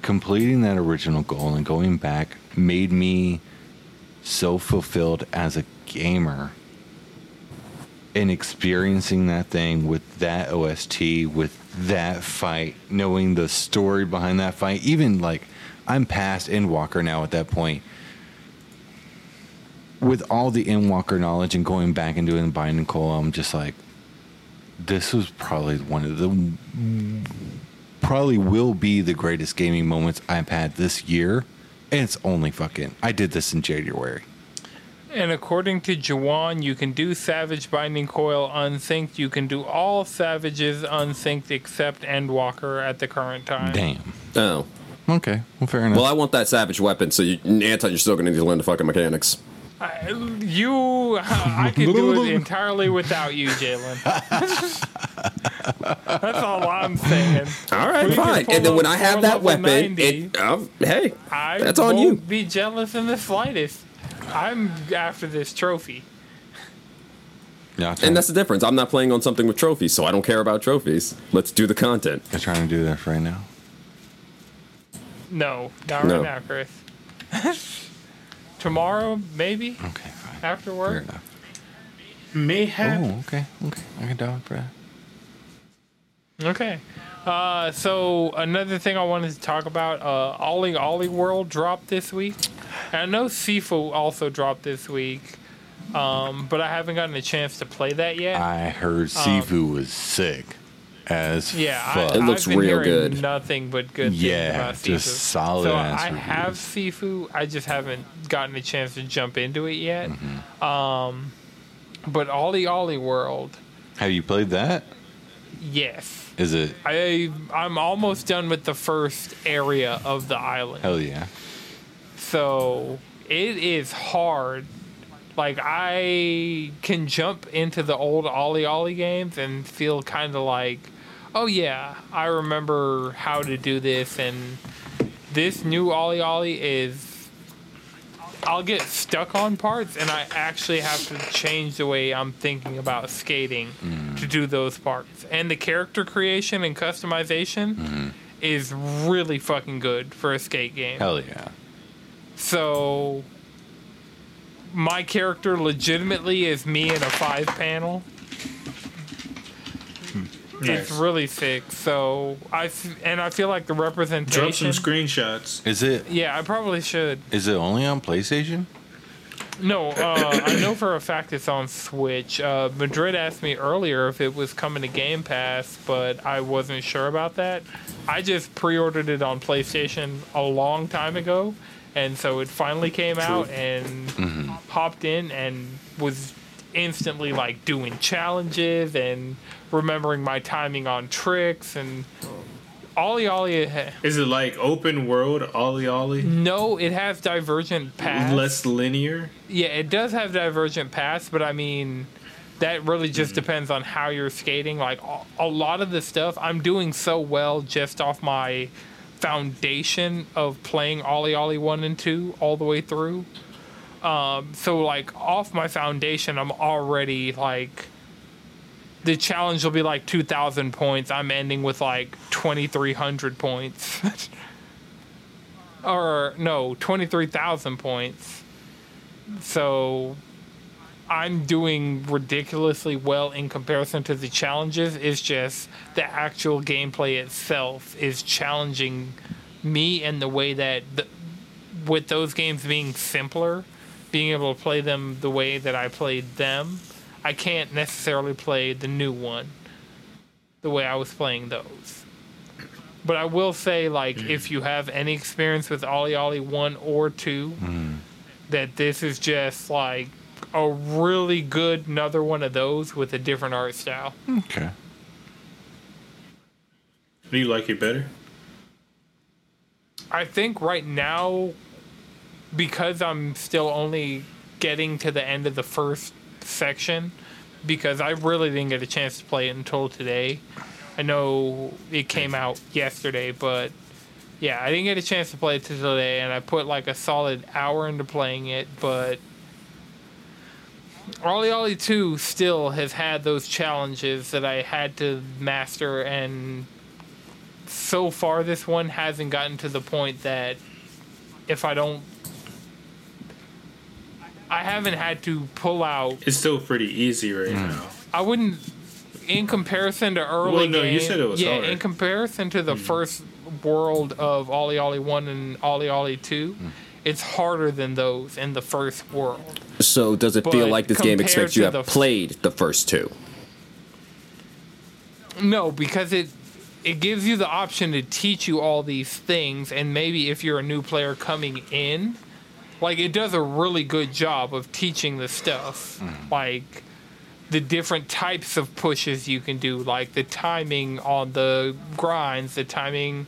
Speaker 2: completing that original goal and going back made me so fulfilled as a gamer and experiencing that thing with that OST, with that fight, knowing the story behind that fight, even like I'm past Endwalker now at that point. With all the Endwalker knowledge and going back and doing Binding Coil, I'm just like, this was probably one of the probably will be the greatest gaming moments I've had this year. And it's only fucking I did this in January.
Speaker 1: And according to Juwan, you can do Savage Binding Coil unsynced. You can do all Savages unsynced except Endwalker at the current time.
Speaker 2: Damn.
Speaker 3: Oh.
Speaker 2: Okay. Well fair enough.
Speaker 3: Well, I want that savage weapon, so you, Anton, you're still going to need to learn the fucking mechanics.
Speaker 1: I, you, I can do it entirely without you, Jalen. That's all I'm saying.
Speaker 3: All right,
Speaker 1: We
Speaker 3: fine. And then when I have that weapon,
Speaker 1: 90.
Speaker 3: it, um, hey,
Speaker 1: I
Speaker 3: that's on you.
Speaker 1: be jealous in the slightest. I'm after this trophy.
Speaker 2: yeah,
Speaker 3: And that's the difference. I'm not playing on something with trophies, so I don't care about trophies. Let's do the content.
Speaker 2: I'm trying to do that right now.
Speaker 1: No, not
Speaker 3: No.
Speaker 1: right now, Chris. Tomorrow, maybe
Speaker 2: Okay, fine.
Speaker 1: after
Speaker 2: Fair
Speaker 1: work.
Speaker 2: enough.
Speaker 4: Mayhap.
Speaker 2: Oh, okay, okay. I can down for that.
Speaker 1: Okay. Uh, so another thing I wanted to talk about, uh, OlliOlli World dropped this week. And I know Sifu also dropped this week, um, but I haven't gotten a chance to play that yet.
Speaker 2: I heard Sifu was sick as
Speaker 1: yeah,
Speaker 2: fuck.
Speaker 1: I,
Speaker 3: It looks
Speaker 1: I've been
Speaker 3: real good.
Speaker 1: Nothing but good things
Speaker 2: Yeah,
Speaker 1: about Sifu.
Speaker 2: just solid
Speaker 1: So
Speaker 2: ass
Speaker 1: I
Speaker 2: reviews.
Speaker 1: have Sifu. I just haven't gotten a chance to jump into it yet.
Speaker 2: Mm-hmm.
Speaker 1: Um, but OlliOlli World,
Speaker 2: Have you played that?
Speaker 1: yes.
Speaker 2: Is it
Speaker 1: I I'm almost done with the first area of the island.
Speaker 2: hell yeah?
Speaker 1: So it is hard. Like I can jump into the old OlliOlli games and feel kind of like, oh yeah, I remember how to do this. And this new OlliOlli is, I'll get stuck on parts, and I actually have to change the way I'm thinking about skating mm. to do those parts. And the character creation and customization mm-hmm. is really fucking good for a skate game.
Speaker 2: Hell yeah.
Speaker 1: So my character legitimately is me in a five panel. It's really sick. So I f- and I feel like the representation.
Speaker 4: Drop some screenshots.
Speaker 2: Is it
Speaker 1: yeah, I probably should.
Speaker 2: is it only on PlayStation?
Speaker 1: No, uh, I know for a fact it's on Switch. Uh, Madrid asked me earlier if it was coming to Game Pass, but I wasn't sure about that. I just pre-ordered it on PlayStation a long time ago, and so it finally came out and mm-hmm. hopped in and was instantly like doing challenges and remembering my timing on tricks and OlliOlli.
Speaker 4: Is it like open world, ollie ollie?
Speaker 1: No, it has divergent paths.
Speaker 4: Less linear?
Speaker 1: Yeah, it does have divergent paths, but I mean, that really just mm-hmm. depends on how you're skating. Like a, a lot of the stuff, I'm doing so well just off my foundation of playing OlliOlli one and two all the way through. Um, so like off my foundation, I'm already like. The challenge will be like 2,000 points. I'm ending with like 2,300 points. or, no, 23,000 points. So I'm doing ridiculously well in comparison to the challenges. It's just the actual gameplay itself is challenging me in the way that the, with those games being simpler, being able to play them the way that I played them, I can't necessarily play the new one the way I was playing those. But I will say, like, hmm. if you have any experience with OlliOlli 1 or 2, hmm. that this is just like a really good another one of those with a different art style.
Speaker 2: Okay.
Speaker 4: Do you like it better?
Speaker 1: I think right now because I'm still only getting to the end of the first section because I really didn't get a chance to play it until today. I know it came out yesterday, but yeah, I didn't get a chance to play it today, and I put like a solid hour into playing it, but OlliOlli 2 still has had those challenges that I had to master, and so far, this one hasn't gotten to the point that if I don't. I haven't had to pull out.
Speaker 4: It's still pretty easy right hmm. now.
Speaker 1: I wouldn't. In comparison to early
Speaker 4: Well, no, you said it was
Speaker 1: yeah.
Speaker 4: hard.
Speaker 1: In comparison to the hmm. first world of OlliOlli One and OlliOlli Two, hmm. It's harder than those in the first world.
Speaker 3: So does it feel like this game expects you have
Speaker 1: the-
Speaker 3: played the first two?
Speaker 1: No, because it it gives you the option to teach you all these things, and maybe if you're a new player coming in, like it does a really good job of teaching the stuff, mm-hmm. like the different types of pushes you can do, like the timing on the grinds, the timing.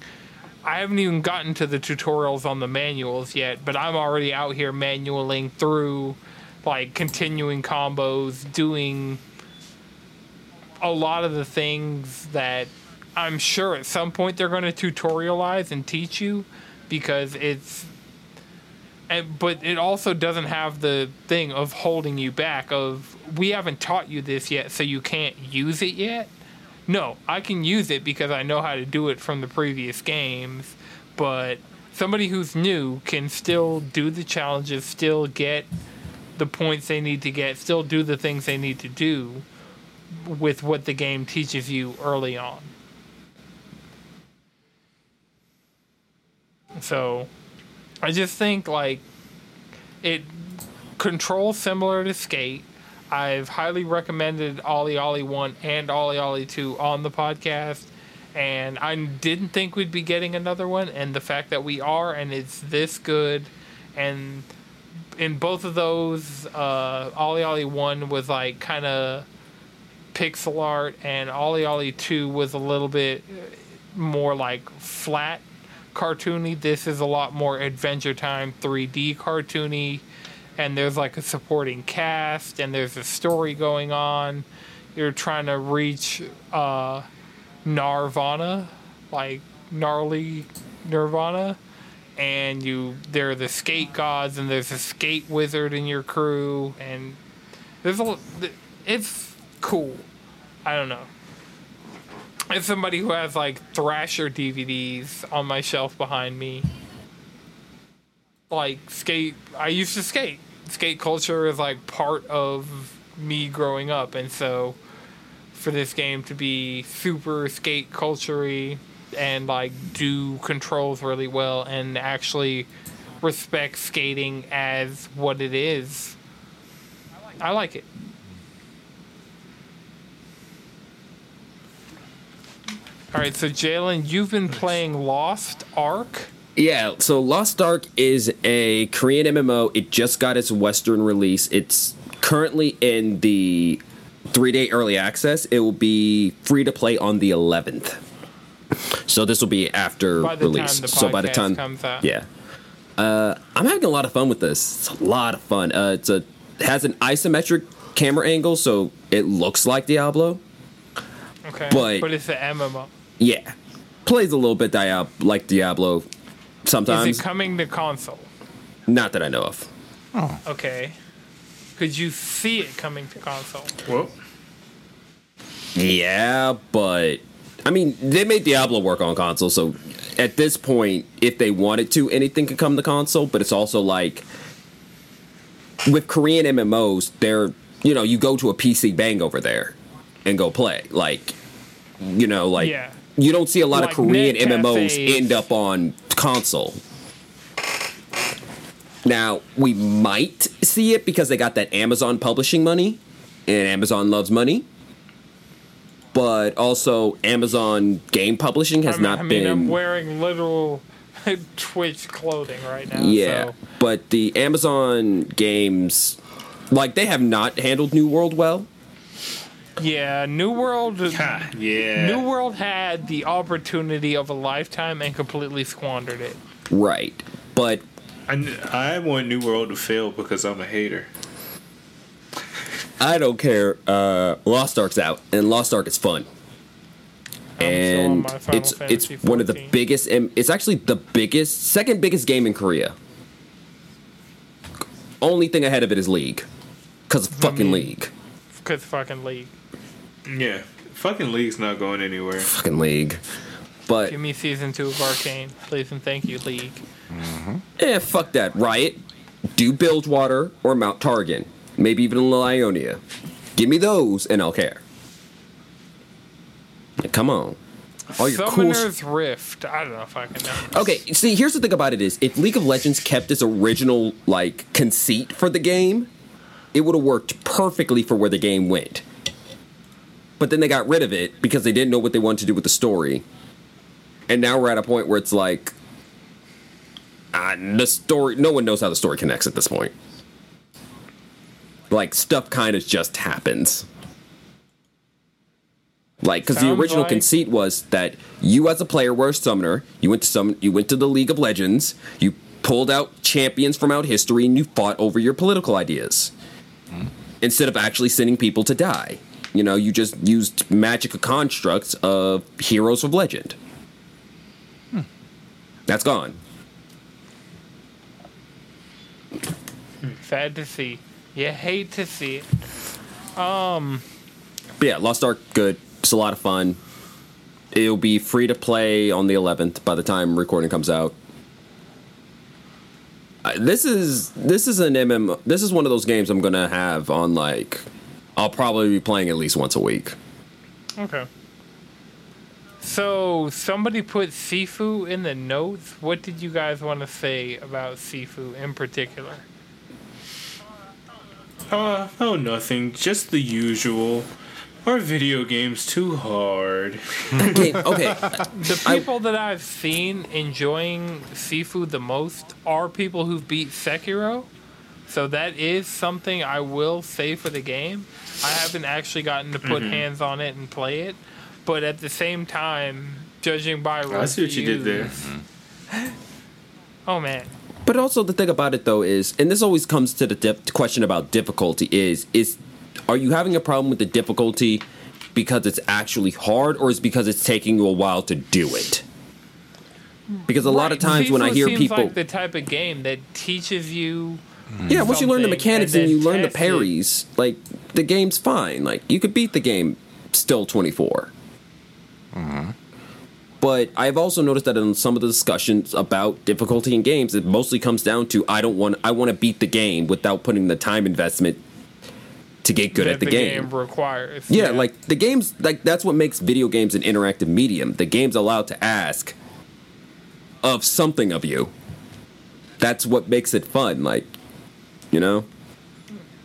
Speaker 1: I haven't even gotten to the tutorials on the manuals yet, but I'm already out here manualing through, like continuing combos, doing a lot of the things that I'm sure at some point they're going to tutorialize and teach you because it's and, but it also doesn't have the thing of holding you back of we haven't taught you this yet so you can't use it yet no i can use it because i know how to do it from the previous games but somebody who's new can still do the challenges still get the points they need to get still do the things they need to do with what the game teaches you early on. So, I just think like it controls similar to Skate. I've highly recommended OlliOlli 1 and OlliOlli 2 on the podcast. And I didn't think we'd be getting another one. And the fact that we are and it's this good. And in both of those, uh, OlliOlli 1 was like kind of pixel art, and OlliOlli 2 was a little bit more like flat cartoony. This is a lot more Adventure Time 3D cartoony, and there's like a supporting cast, and there's a story going on. You're trying to reach uh, Gnarvana, like gnarly Nirvana, and you there are the skate gods, and there's a skate wizard in your crew, and there's a it's cool. I don't know. As somebody who has like Thrasher DVDs on my shelf behind me, like skate, I used to skate. Skate culture is like part of me growing up, and so for this game to be super skate culture and like do controls really well and actually respect skating as what it is, I like it. All right, so Jalen, you've been playing Lost Ark.
Speaker 3: Yeah, so Lost Ark is a Korean MMO. It just got its Western release. It's currently in the three day early access. It will be free to play on the 11th. So this will be after
Speaker 1: By the time
Speaker 3: release. so by the time, yeah, uh, I'm having a lot of fun with this. It's a lot of fun. Uh, it's a it has an isometric camera angle, so it looks like Diablo.
Speaker 1: Okay,
Speaker 3: But-
Speaker 1: but it's an MMO.
Speaker 3: Yeah, plays a little bit Diab- like Diablo.
Speaker 1: Is
Speaker 3: Sometimes,
Speaker 1: it coming to console?
Speaker 3: not that I know of. Oh.
Speaker 1: Okay. Could you see it coming to console?
Speaker 4: Well,
Speaker 3: Yeah, but I mean, they made Diablo work on console, so at this point, if they wanted to, anything could come to console. But it's also like with Korean MMOs, they're you know you go to a PC bang over there and go play. Like you know, like
Speaker 1: Yeah.
Speaker 3: You don't see a lot
Speaker 1: Like
Speaker 3: of Korean MMOs
Speaker 1: cafes.
Speaker 3: end up on console. Now we might see it because they got that Amazon publishing money, and Amazon loves money. But also, Amazon game publishing has
Speaker 1: I mean,
Speaker 3: not
Speaker 1: I mean,
Speaker 3: been.
Speaker 1: I'm wearing literal Twitch clothing right now.
Speaker 3: yeah,
Speaker 1: So.
Speaker 3: but the Amazon games, like they have not handled New World well.
Speaker 1: Yeah, New World.
Speaker 4: yeah.
Speaker 1: New World had the opportunity of a lifetime and completely squandered it.
Speaker 3: Right. But
Speaker 4: I, I want New World to fail because I'm a hater.
Speaker 3: I don't care. Uh, Lost Ark's out, and Lost Ark is fun.
Speaker 1: I'm on
Speaker 3: and it's
Speaker 1: Fantasy
Speaker 3: it's one of the biggest and it's actually the biggest second biggest game in Korea. Only thing ahead of it is League. Cuz fucking
Speaker 1: mean-
Speaker 3: League.
Speaker 1: Cause fucking league.
Speaker 4: Yeah, fucking league's not going anywhere.
Speaker 3: Fucking League. But
Speaker 1: Give me season two of Arcane, please and thank you, League.
Speaker 3: eh, fuck that. Riot, do Bilgewater or Mount Targon. Maybe even Ionia. Give me those and I'll care. Come on. All your cool sh-
Speaker 1: Summoner's Rift. I don't know if I can know.
Speaker 3: Okay, see, here's the thing about it is, if League of Legends kept its original like conceit for the game, it would have worked perfectly for where the game went. But then they got rid of it because they didn't know what they wanted to do with the story. And now we're at a point where it's like, uh, the story. No one knows how the story connects at this point. Like stuff kind of just happens. Like, because the original
Speaker 1: like-
Speaker 3: conceit was that you, as a player, were a summoner. You went to summon. You went to the League of Legends. You pulled out champions from out history, and you fought over your political ideas instead of actually sending people to die. You know, you just used magic constructs of heroes of legend. That's gone.
Speaker 1: Sad to see. You hate to see it.
Speaker 3: But yeah, Lost Ark, good. It's a lot of fun. It'll be free to play on the 11th by the time recording comes out. Uh, This is this is an MM. This is one of those games I'm gonna have on like. I'll probably be playing at least once a week.
Speaker 1: Okay. So somebody put Sifu in the notes. What did you guys want to say about Sifu in particular?
Speaker 4: Uh, oh, nothing. Just the usual. Are video games too hard?
Speaker 3: Okay, okay.
Speaker 1: The
Speaker 3: I-
Speaker 1: people that I've seen enjoying Sifu the most are people who've beat Sekiro. So that is something I will say for the game. I haven't actually gotten to put mm-hmm. hands on it and play it, but at the same time, judging by oh,
Speaker 4: I see what you did there.
Speaker 1: reviews- Oh man,
Speaker 3: But also the thing about it though is, and this always comes to the dif- question about difficulty is is are you having a problem with the difficulty because it's actually hard or is it because it's taking you a while to do it? Because a lot of
Speaker 1: Right,
Speaker 3: times when I hear
Speaker 1: seems
Speaker 3: people,
Speaker 1: like the type of game that teaches you. Mm.
Speaker 3: yeah, once you learn the mechanics
Speaker 1: and
Speaker 3: and, you learn the
Speaker 1: test it.
Speaker 3: parries, like the game's fine. Like you could beat the game still twenty mm-hmm. But I've also noticed that in some of the discussions about difficulty in games, it mostly comes down to I don't want I want to beat the game without putting the time investment to get good
Speaker 1: that
Speaker 3: at the, game.
Speaker 1: requires.
Speaker 3: Yeah, like the games, like that's what makes video games an interactive medium. The game's allowed to ask of something of you. That's what makes it fun. Like, you know,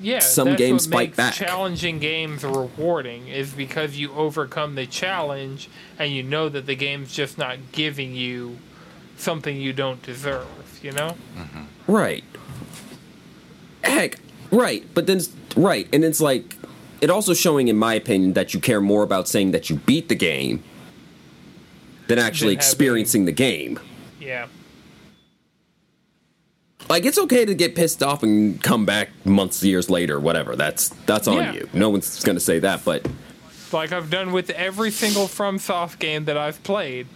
Speaker 1: yeah.
Speaker 3: some
Speaker 1: that's
Speaker 3: games
Speaker 1: what
Speaker 3: fight
Speaker 1: makes
Speaker 3: back.
Speaker 1: Challenging games rewarding is because you overcome the challenge and you know that the game's just not giving you something you don't deserve. You know. Mm-hmm.
Speaker 3: right? Heck, right. But then, it's- right, and it's like it also showing, in my opinion, that you care more about saying that you beat the game than actually
Speaker 1: Than having-
Speaker 3: experiencing the game.
Speaker 1: Yeah.
Speaker 3: Like it's okay to get pissed off and come back months, years later, whatever. That's that's on
Speaker 1: Yeah.
Speaker 3: you. No one's gonna say that, but
Speaker 1: Like I've done with every single FromSoft game that I've played.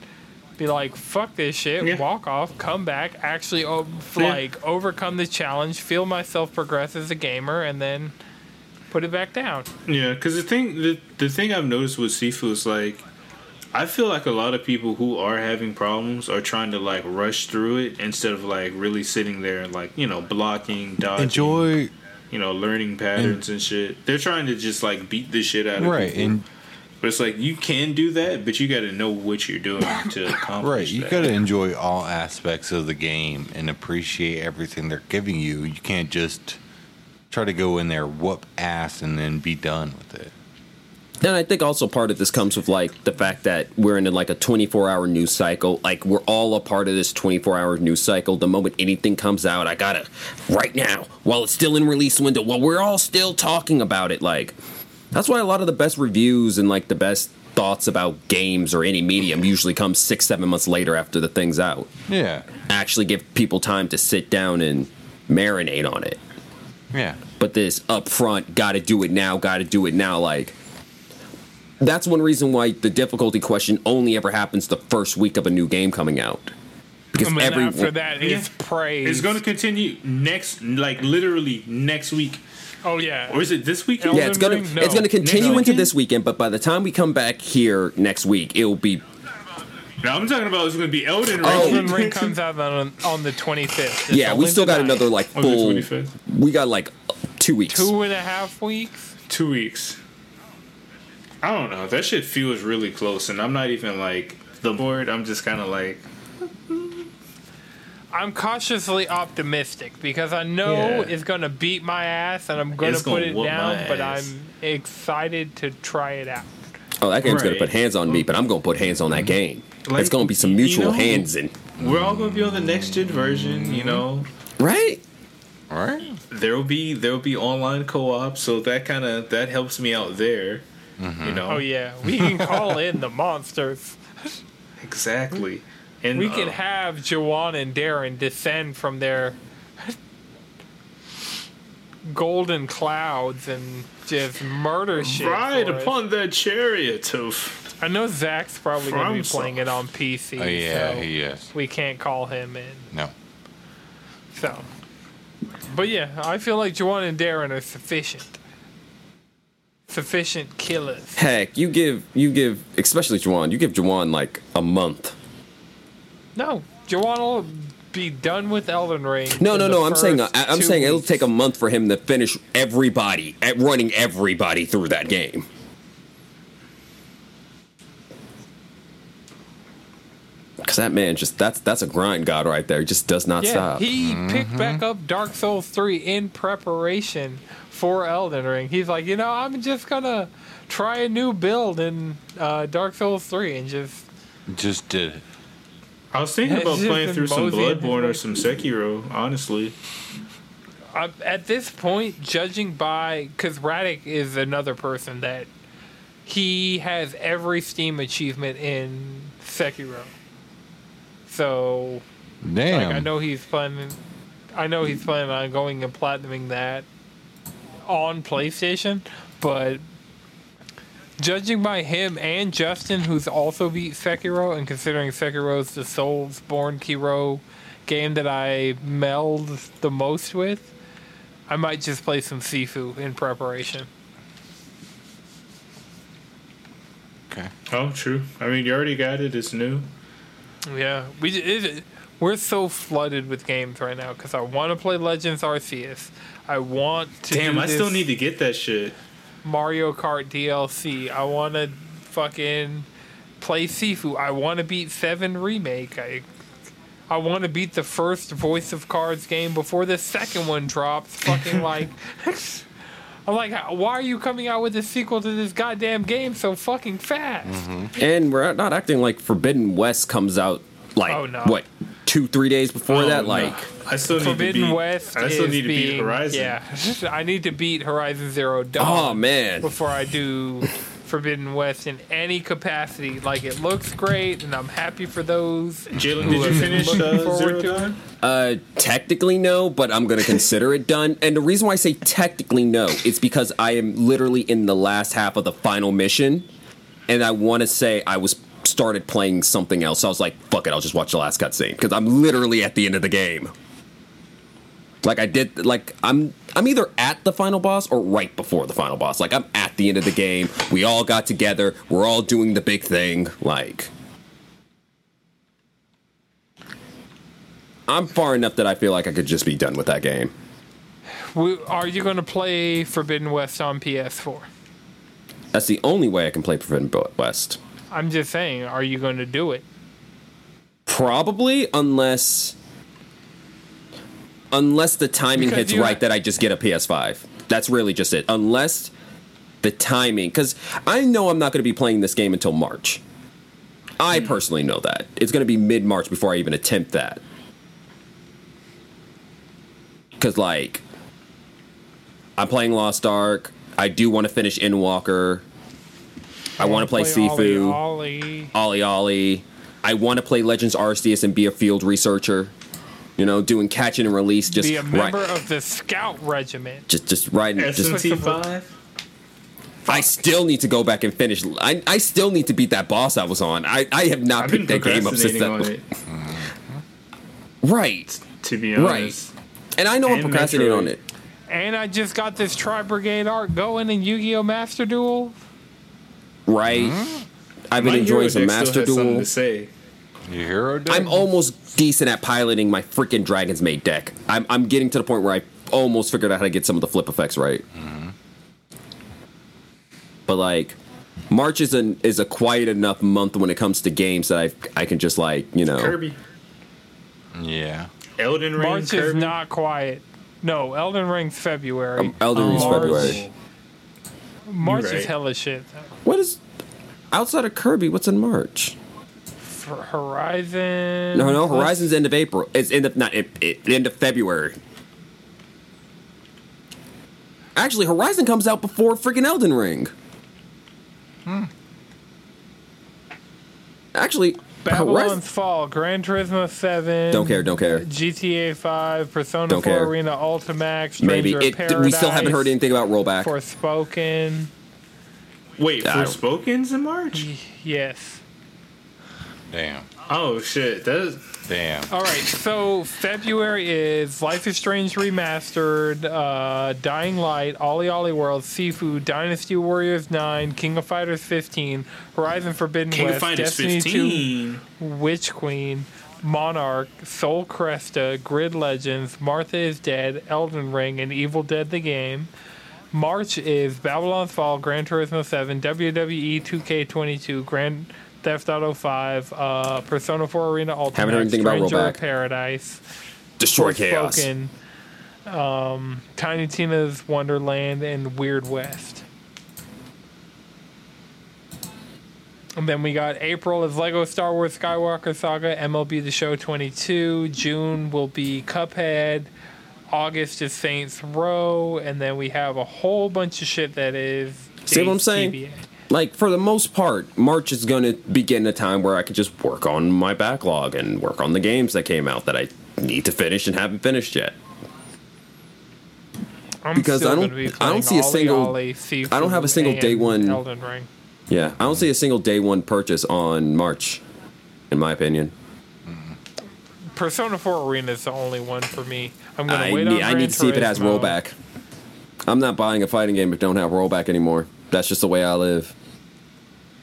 Speaker 1: Be like, fuck this shit,
Speaker 4: Yeah.
Speaker 1: walk off, come back, actually, oh, o-
Speaker 4: Yeah.
Speaker 1: like, overcome the challenge, feel myself progress as a gamer, and then put it back down.
Speaker 4: Yeah, because the thing the, the thing I've noticed with Sifu is like, I feel like a lot of people who are having problems are trying to like rush through it instead of like really sitting there and like you know blocking, dodging,
Speaker 2: Enjoy
Speaker 4: you know, learning patterns and shit. They're trying to just like beat the shit out of
Speaker 2: right
Speaker 4: people.
Speaker 2: and
Speaker 4: but it's like you can do that, but you got to know what you're doing to accomplish
Speaker 2: right. You got to enjoy all aspects of the game and appreciate everything they're giving you. You can't just try to go in there, whoop ass, and then be done with it.
Speaker 3: And I think also part of this comes with like the fact that we're in like a 24 hour news cycle. Like we're all a part of this 24 hour news cycle. The moment anything comes out, I gotta right now while it's still in release window. While we're all still talking about it, like that's why a lot of the best reviews and like the best thoughts about games or any medium usually come six, seven months later after the thing's out.
Speaker 2: Yeah.
Speaker 3: Actually, give people time to sit down and marinate on it.
Speaker 2: Yeah.
Speaker 3: But this upfront, got to do it now, got to do it now, like that's one reason why the difficulty question only ever happens the first week of a new game coming out. Because
Speaker 1: And then
Speaker 3: every
Speaker 1: after that is
Speaker 4: Yeah.
Speaker 1: praise.
Speaker 4: It's going to continue next, like literally next week,
Speaker 1: Oh yeah.
Speaker 4: or is it this weekend?
Speaker 3: yeah, it's gonna
Speaker 1: Elden Ring?
Speaker 3: it's gonna continue
Speaker 4: Next
Speaker 3: into
Speaker 4: weekend?
Speaker 3: this weekend. But by the time we come back here next week, it'll be
Speaker 4: No, I'm talking about it's going to be Elden Ring.
Speaker 3: Oh.
Speaker 1: Elden Ring comes out on, on the 25th.
Speaker 3: yeah. We still got another like
Speaker 4: On the
Speaker 3: full.
Speaker 4: 25th.
Speaker 3: We got like two weeks.
Speaker 1: two and a half weeks.
Speaker 4: two weeks. I don't know. That shit feels really close, and I'm not even like the board. I'm just kind of like,
Speaker 1: I'm cautiously optimistic because I know
Speaker 4: Yeah.
Speaker 1: it's gonna beat my ass and I'm gonna
Speaker 4: It's
Speaker 1: put
Speaker 4: gonna
Speaker 1: it down, but. I'm excited to try it out.
Speaker 3: oh, that game's gonna put hands on me, but I'm gonna put hands on that game.
Speaker 4: Like,
Speaker 3: it's gonna be some
Speaker 4: you
Speaker 3: mutual
Speaker 4: know-
Speaker 3: hands in.
Speaker 4: we're all gonna be on the next gen version. You know,
Speaker 3: Right.
Speaker 2: All right.
Speaker 4: there will be there will be online co-op, so that kind of that helps me out there. You know,
Speaker 1: Oh yeah, we can call in the monsters.
Speaker 4: exactly. And
Speaker 1: We can
Speaker 4: uh,
Speaker 1: have Jawan and Darren descend from their golden clouds and just murder shit.
Speaker 4: ride upon that chariot of.
Speaker 1: I know Zach's probably gonna be playing it on PC.
Speaker 2: Oh yeah,
Speaker 1: so
Speaker 2: he is.
Speaker 1: we can't call him in.
Speaker 2: No.
Speaker 1: So, but yeah, I feel like Jawan and Darren are sufficient. Sufficient killers.
Speaker 3: Heck, you give you give especially Juwan. You give Juwan like a month.
Speaker 1: No, Jawan will be done with Elden Ring.
Speaker 3: No, no, no. I'm saying I, I'm
Speaker 1: two
Speaker 3: saying it'll take a month for him to finish everybody at running everybody through that game. Because that man just that's that's a grind god right there. He just does not
Speaker 1: Yeah,
Speaker 3: stop.
Speaker 1: he
Speaker 2: Mm-hmm.
Speaker 1: picked back up Dark Souls 3 in preparation for Elden Ring. He's like, you know, I'm just gonna try a new build in uh, Dark Souls 3 and just
Speaker 2: Just did it.
Speaker 4: I was thinking about playing through some Bloodborne or some Sekiro. Honestly,
Speaker 1: I, at this point, judging by because Raddick is another person that he has every Steam achievement in Sekiro. So,
Speaker 2: Damn.
Speaker 1: like, I know he's planning. I know he's planning on going and platinuming that on PlayStation, but judging by him and Justin, who's also beat Sekiro, and considering Sekiro's the Soulsborne Kiro game that I meld the most with, I might just play some Sifu in preparation.
Speaker 2: Okay.
Speaker 4: oh, true. I mean, you already got it. It's new.
Speaker 1: Yeah, we j- it, we're so flooded with games right now because I want to play Legends Arceus. I want to.
Speaker 4: Damn,
Speaker 1: do
Speaker 4: I still need to get that shit.
Speaker 1: Mario Kart DLC. I want to fucking play Sifu. I want to beat Seven Remake. I I want to beat the first Voice of Cards game before the second one drops. Fucking like. I'm like, why are you coming out with a sequel to this goddamn game so fucking fast? Mm-hmm.
Speaker 3: and we're not acting like Forbidden West comes out like
Speaker 1: Oh, no.
Speaker 3: what two three days before
Speaker 4: Oh,
Speaker 3: that.
Speaker 4: no.
Speaker 3: Like
Speaker 4: I still need to
Speaker 1: Forbidden
Speaker 4: beat.
Speaker 1: West
Speaker 4: I still need to
Speaker 1: being,
Speaker 4: beat Horizon.
Speaker 1: Yeah, I need to beat Horizon Zero Dawn.
Speaker 3: oh man,
Speaker 1: before I do Forbidden West in any capacity. Like it looks great, and I'm happy for those.
Speaker 4: Jalen,
Speaker 1: who
Speaker 4: did you
Speaker 1: have been
Speaker 4: finish
Speaker 1: looking
Speaker 4: uh,
Speaker 1: forward
Speaker 4: Zero
Speaker 1: to it.
Speaker 4: Dawn?
Speaker 3: Uh, technically no, but I'm gonna consider it done. And the reason why I say technically no is because I am literally in the last half of the final mission, and I want to say I was started playing something else. So I was like, fuck it, I'll just watch the last cutscene because I'm literally at the end of the game. Like I did, like I'm I'm either at the final boss or right before the final boss. Like I'm at the end of the game. We all got together. We're all doing the big thing. Like. I'm far enough that I feel like I could just be done with that game.
Speaker 1: Are you going to play Forbidden West on PS4?
Speaker 3: That's the only way I can play Forbidden West.
Speaker 1: I'm just saying, are you going to do it?
Speaker 3: Probably, unless unless the timing
Speaker 1: Because
Speaker 3: hits right
Speaker 1: ha-
Speaker 3: that I just get a PS5. That's really just it. Unless the timing, because I know I'm not going to be playing this game until March. I
Speaker 1: Hmm.
Speaker 3: personally know that it's going to be mid March before I even attempt that. Because like, I'm playing Lost Ark. I do want to finish Endwalker. I want to play, Sifu,
Speaker 1: Ollie, Ollie.
Speaker 3: OlliOlli. I want to play Legends Arceus and be a field researcher. You know, doing catch and release, just
Speaker 1: Be a member
Speaker 3: right,
Speaker 1: of the Scout Regiment.
Speaker 3: just just riding. Just,
Speaker 4: SMT five.
Speaker 3: I still need to go back and finish. I, I still need to beat that boss I was on. I, I have not
Speaker 4: I've
Speaker 3: picked that game up since
Speaker 4: procrastinating
Speaker 3: that. Right,
Speaker 4: To be honest. Right.
Speaker 3: and I know I'm procrastinating
Speaker 4: Metroid.
Speaker 3: on it.
Speaker 1: And I just got this Tri Brigade art going in Yu Gi Oh! Master Duel.
Speaker 3: Right, hmm? I've been
Speaker 4: My
Speaker 3: enjoying
Speaker 4: Hero
Speaker 3: some
Speaker 4: deck
Speaker 3: Master
Speaker 4: still has something
Speaker 3: Duel.
Speaker 4: To say.
Speaker 2: Your hero deck?
Speaker 3: I'm almost decent at piloting my freaking Dragon's Maid deck. I'm, I'm getting to the point where I almost figured out how to get some of the flip effects right. Mm-hmm. But like, March is an is a quiet enough month when it comes to games that I I can just like you know
Speaker 4: Kirby,
Speaker 2: Yeah.
Speaker 4: Elden Ring,
Speaker 1: March
Speaker 4: Kirby.
Speaker 1: is not quiet. No, Elden Ring's February.
Speaker 3: Um, Elden Ring's um,
Speaker 1: March-
Speaker 3: February.
Speaker 1: March
Speaker 4: You're
Speaker 1: is
Speaker 4: right.
Speaker 1: hella shit.
Speaker 3: What is outside of Kirby? What's in March?
Speaker 1: For Horizon.
Speaker 3: No, no,
Speaker 1: plus-
Speaker 3: Horizon's end of April. It's end of not it, it, end of February. Actually, Horizon comes out before freaking Elden Ring. Hmm. Actually,
Speaker 1: Babylon's
Speaker 3: Horizon.
Speaker 1: Fall, Gran Turismo 7.
Speaker 3: Don't care, don't care.
Speaker 1: GTA 5, Persona
Speaker 3: Don't
Speaker 1: 4
Speaker 3: care.
Speaker 1: Arena Ultimax, Stranger
Speaker 3: Maybe it.
Speaker 1: Paradise,
Speaker 3: We still haven't heard anything about rollback.
Speaker 1: Forspoken.
Speaker 4: Wait,
Speaker 3: I don't-
Speaker 4: Forspoken's in March.
Speaker 1: Yes.
Speaker 2: Damn.
Speaker 4: Oh shit, that
Speaker 2: Damn.
Speaker 1: All right, so February is Life is Strange Remastered, uh, Dying Light, OlliOlli World, Sifu, Dynasty Warriors 9, King of Fighters 15, Horizon Forbidden
Speaker 4: King
Speaker 1: West,
Speaker 4: of Fighters
Speaker 1: Destiny
Speaker 4: 15.
Speaker 1: 2, Witch Queen, Monarch, Soul Cresta, Grid Legends, Martha is Dead, Elden Ring, and Evil Dead the Game. March is Babylon's Fall, Gran Turismo 7, WWE 2K22, Grand Theft Auto 5, uh, Persona 4 Arena Ultimax,
Speaker 3: Haven't heard anything
Speaker 1: Stranger of
Speaker 3: Rollback.
Speaker 1: Paradise,
Speaker 3: Destroy chaos.
Speaker 1: Forspoken, um, Tiny Tina's Wonderland, and Weird West. And then we got April is Lego Star Wars Skywalker Saga, MLB The Show 22. June will be Cuphead. August is Saints Row. And then we have a whole bunch of shit that is.
Speaker 3: See what I'm saying? Like for the most part, March is going to begin a time where I can just work on my backlog and work on the games that came out that I need to finish and haven't finished yet.
Speaker 1: I'm
Speaker 3: Because I don't-
Speaker 1: be
Speaker 3: I don't see a
Speaker 1: Ollie
Speaker 3: single-
Speaker 1: Ollie,
Speaker 3: I don't have a single day one-
Speaker 1: Elden Ring.
Speaker 3: Yeah, I don't see a single day one purchase on March, in my opinion.
Speaker 1: Persona 4 Arena is the only one for me. I'm gonna
Speaker 3: I
Speaker 1: wait
Speaker 3: need,
Speaker 1: on
Speaker 3: I need to see if it has rollback. I'm not buying a fighting game if don't have rollback anymore. That's just the way I live.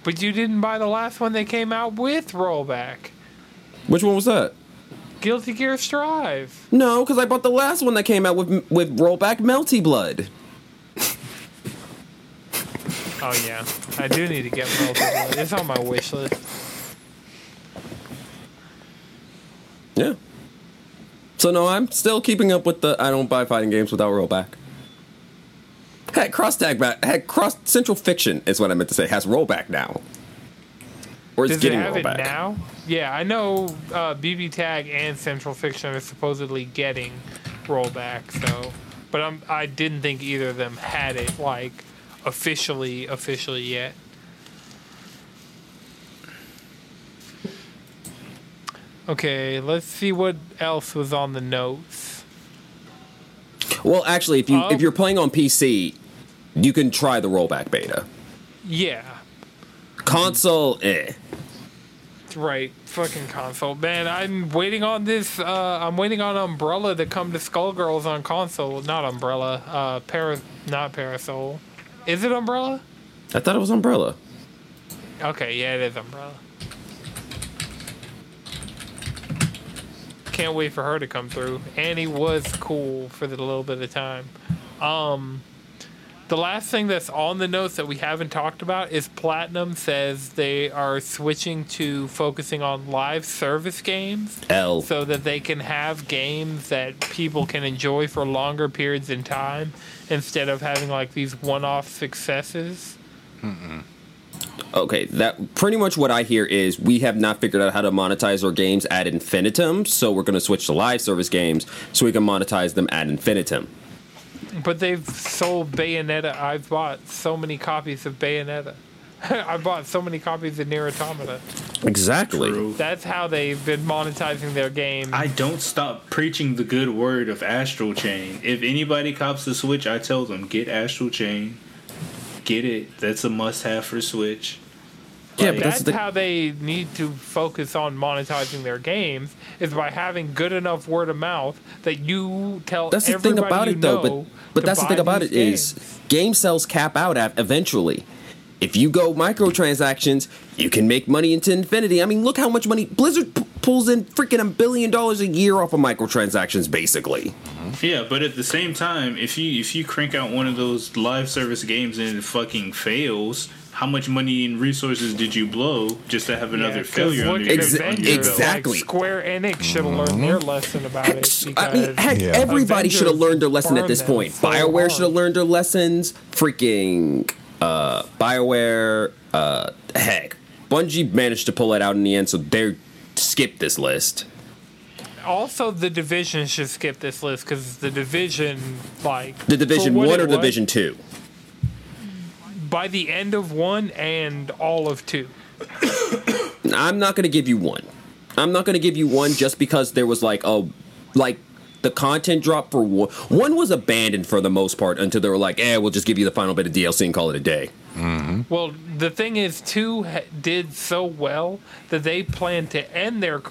Speaker 1: But you didn't buy the last one that came out with rollback.
Speaker 3: Which one was that?
Speaker 1: Guilty Gear Strive.
Speaker 3: No, because I bought the last one that came out with with rollback Melty Blood.
Speaker 1: Oh yeah, I do need to get rollback. It's on my wish list.
Speaker 3: Yeah. So no, I'm still keeping up with the I don't buy fighting games without rollback. Heck, cross tag back. Heck, cross Central Fiction is what I meant to say. Has rollback now, or it's
Speaker 1: Does it
Speaker 3: getting
Speaker 1: have
Speaker 3: rollback.
Speaker 1: it now? Yeah, I know uh, BB Tag and Central Fiction are supposedly getting rollback. So, but I'm I didn't think either of them had it like officially officially yet. Okay, let's see what else was on the notes.
Speaker 3: Well, actually, if you
Speaker 1: Um,
Speaker 3: if you're playing on PC, you can try the rollback beta.
Speaker 1: Yeah,
Speaker 3: Console, eh.
Speaker 1: right. Fucking console, man. I'm waiting on this. Uh, I'm waiting on Umbrella to come to Skullgirls on console. Not Umbrella. Uh, Para, not Parasol. Is it Umbrella?
Speaker 3: I thought it was Umbrella.
Speaker 1: Okay, yeah, it is Umbrella. Can't wait for her to come through. Annie was cool for the little bit of time. Um, the last thing that's on the notes that we haven't talked about is Platinum says they are switching to focusing on live service games
Speaker 3: L.
Speaker 1: so that they can have games that people can enjoy for longer periods in time instead of having like these one-off successes.
Speaker 3: Okay, that pretty much what I hear is we have not figured out how to monetize our games ad infinitum, so we're going to switch to live service games so we can monetize them ad infinitum.
Speaker 1: But they've sold Bayonetta. I've bought so many copies of Bayonetta. I bought so many copies of Nier Automata.
Speaker 3: Exactly.
Speaker 4: True.
Speaker 1: That's how they've been monetizing their game.
Speaker 4: I don't stop preaching the good word of Astral Chain. If anybody cops the Switch, I tell them get Astral Chain. Get it. That's a must-have for Switch.
Speaker 3: Yeah,
Speaker 4: Like,
Speaker 3: but
Speaker 1: that's
Speaker 3: that's the
Speaker 1: how they need to focus on monetizing their games is by having good enough word of mouth that you tell
Speaker 3: That's the thing about it, though. But but that's the thing about
Speaker 1: these
Speaker 3: it is
Speaker 1: games.
Speaker 3: game sales cap out at eventually. If you go microtransactions, you can make money into infinity. I mean, look how much money Blizzard p- pulls in freaking a billion dollars a year off of microtransactions, basically. Mm-hmm.
Speaker 4: Yeah, but at the same time, if you if you crank out one of those live service games and it fucking fails, how much money and resources did you blow just to have another
Speaker 1: Yeah, 'cause
Speaker 4: failure
Speaker 1: look
Speaker 4: under your,
Speaker 3: Exa-
Speaker 4: under
Speaker 1: Avengers,
Speaker 4: your belt?
Speaker 3: exactly.
Speaker 1: Like Square Enix should have learned mm-hmm. their lesson about it.
Speaker 3: Heck,
Speaker 1: Because
Speaker 3: I mean, heck,
Speaker 2: Yeah.
Speaker 3: everybody should have learned their lesson at this point.
Speaker 1: so
Speaker 3: Bioware should have learned their lessons. Freaking uh, Bioware, uh, heck, Bungie managed to pull it out in the end, so they skipped this list.
Speaker 1: also the division should skip this list because the division, like
Speaker 3: The Division One or
Speaker 1: was,
Speaker 3: Division Two?
Speaker 1: by the end of one and all of two.
Speaker 3: I'm not going to give you one. I'm not going to give you one just because there was like a like the content drop for one. One was abandoned for the most part until they were like, eh, we'll just give you the final bit of DLC and call it a day.
Speaker 1: Well, the thing is, two ha- did so well that they planned to end their.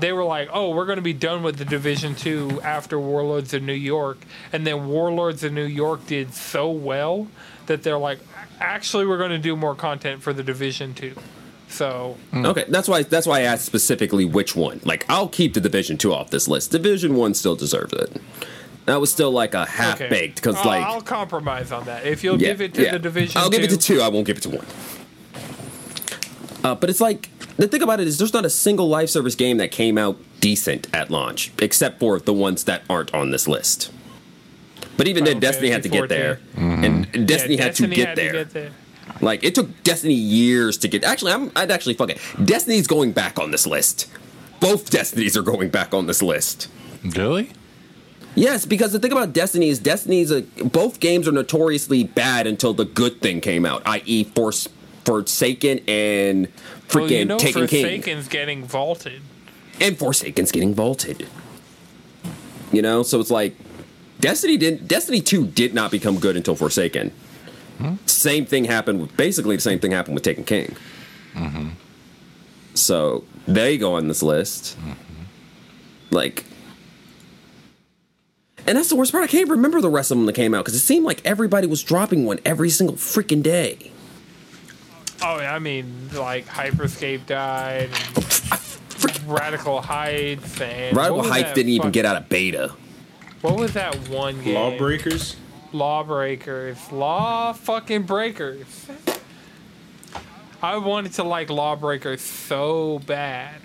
Speaker 1: They were like, "Oh, we're going to be done with the Division Two after Warlords of New York," and then Warlords of New York did so well that they're like, "Actually, we're going to do more content for the Division Two. So
Speaker 3: Okay, that's why that's why I asked specifically which one. Like, I'll keep the Division Two off this list. Division One still deserves it. That was still like a half
Speaker 1: okay.
Speaker 3: baked because
Speaker 1: I'll,
Speaker 3: like
Speaker 1: I'll compromise on that. If you'll
Speaker 3: yeah,
Speaker 1: give it to
Speaker 3: yeah.
Speaker 1: the Division,
Speaker 3: I'll give it to
Speaker 1: 2.
Speaker 3: I won't give it to one. Uh, but it's like the thing about it is there's not a single live service game that came out decent at launch, except for the ones that aren't on this list. But even then, Destiny had to
Speaker 1: Fantasy
Speaker 3: get there,
Speaker 1: 14.
Speaker 3: and
Speaker 1: Yeah,
Speaker 3: Destiny had
Speaker 1: Destiny
Speaker 3: to get
Speaker 1: had
Speaker 3: there.
Speaker 1: get there.
Speaker 3: Like it took Destiny years to get. Actually, I'm. I'd actually fuck it. Destiny's going back on this list. Both Destinies are going back on this list.
Speaker 2: Really?
Speaker 3: Yes, because the thing about Destiny is Destiny's a, both games are notoriously bad until the good thing came out, i.e., Force Forsaken and freaking
Speaker 1: Well, you know,
Speaker 3: Taken King,
Speaker 1: Forsaken's getting vaulted.
Speaker 3: and Forsaken's getting vaulted. You know, so it's like Destiny didn't. Destiny Two did not become good until Forsaken. Same thing happened with basically the same thing happened with Taken King. So they go on this list. Like, and that's the worst part. I can't remember the rest of them that came out because it seemed like everybody was dropping one every single freaking day.
Speaker 1: Oh, yeah, I mean, like Hyperscape died, and oh, Radical Heights, and
Speaker 3: Radical
Speaker 1: what
Speaker 3: Heights didn't even get out of beta.
Speaker 1: What was that one game?
Speaker 4: Lawbreakers.
Speaker 1: Lawbreakers. Law fucking breakers. I wanted to like Lawbreakers so bad,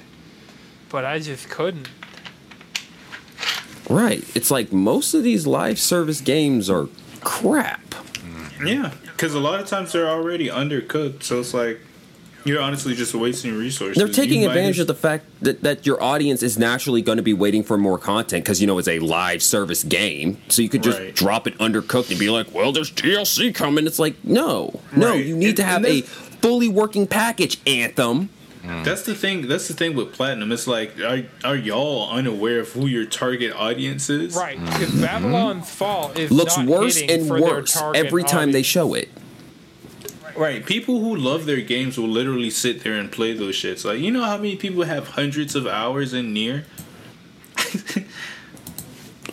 Speaker 1: but I just couldn't.
Speaker 3: Right. It's like most of these live service games are crap.
Speaker 4: Yeah, because a lot of times they're already undercooked, so it's like you're honestly just wasting resources.
Speaker 3: They're taking
Speaker 4: You
Speaker 3: advantage
Speaker 4: as-
Speaker 3: of the fact that, that your audience is naturally going to be waiting for more content because you know it's a live service game. So you could just
Speaker 4: Right.
Speaker 3: drop it undercooked and be like, well, there's DLC coming. It's like, no, no,
Speaker 4: Right.
Speaker 3: you need
Speaker 4: And-
Speaker 3: to have a fully working package, Anthem. Mm.
Speaker 4: That's the thing. That's the thing with platinum. It's like, are are y'all unaware of who your target audience is?
Speaker 1: Right, because Babylon's Fall is.
Speaker 3: Looks
Speaker 1: not
Speaker 3: worse and
Speaker 1: for
Speaker 3: worse every time they show it.
Speaker 4: Right. People who love their games will literally sit there and play those shits. Like, you know how many people have hundreds of hours in Nier?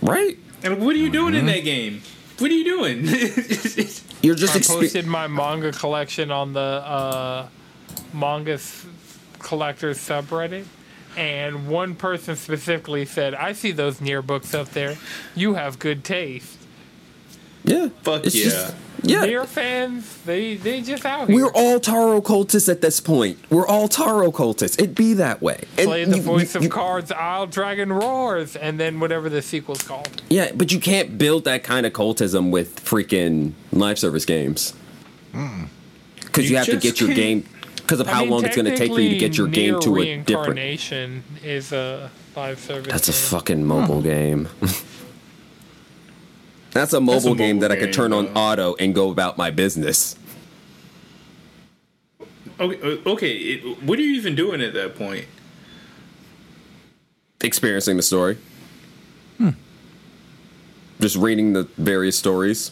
Speaker 3: Right?
Speaker 4: And what are you doing
Speaker 3: Mm-hmm.
Speaker 4: in that game? What are you doing?
Speaker 3: You're just
Speaker 1: I
Speaker 3: expe-
Speaker 1: posted my manga collection on the uh, manga s- collectors subreddit, and one person specifically said, "I see those Nier books up there. You have good taste."
Speaker 3: Yeah.
Speaker 4: Fuck
Speaker 3: It's
Speaker 4: yeah.
Speaker 3: just- yeah.
Speaker 1: Nier fans, they they just out here.
Speaker 3: We're all Taro cultists at this point. We're all Taro cultists. It'd be that way. And
Speaker 1: Play the
Speaker 3: you-
Speaker 1: voice
Speaker 3: you-
Speaker 1: of
Speaker 3: you-
Speaker 1: cards, Isle Dragon Roars, and then whatever the sequel's called.
Speaker 3: Yeah, but you can't build that kind of cultism with freaking live service games. Hmm. Because you,
Speaker 4: You
Speaker 3: have to get your
Speaker 4: can't-
Speaker 3: game. Because of
Speaker 1: I
Speaker 3: how
Speaker 1: mean,
Speaker 3: long it's going to take for you to get your game to a different.
Speaker 1: Reincarnation is a live service.
Speaker 3: That's a fucking mobile hmm. game. That's a mobile,
Speaker 4: a
Speaker 3: game
Speaker 4: mobile
Speaker 3: that I could
Speaker 4: game,
Speaker 3: turn on
Speaker 4: though.
Speaker 3: auto and go about my business.
Speaker 4: Okay, uh, okay. It, what are you even doing at that point?
Speaker 3: Experiencing the story. Just reading the various stories.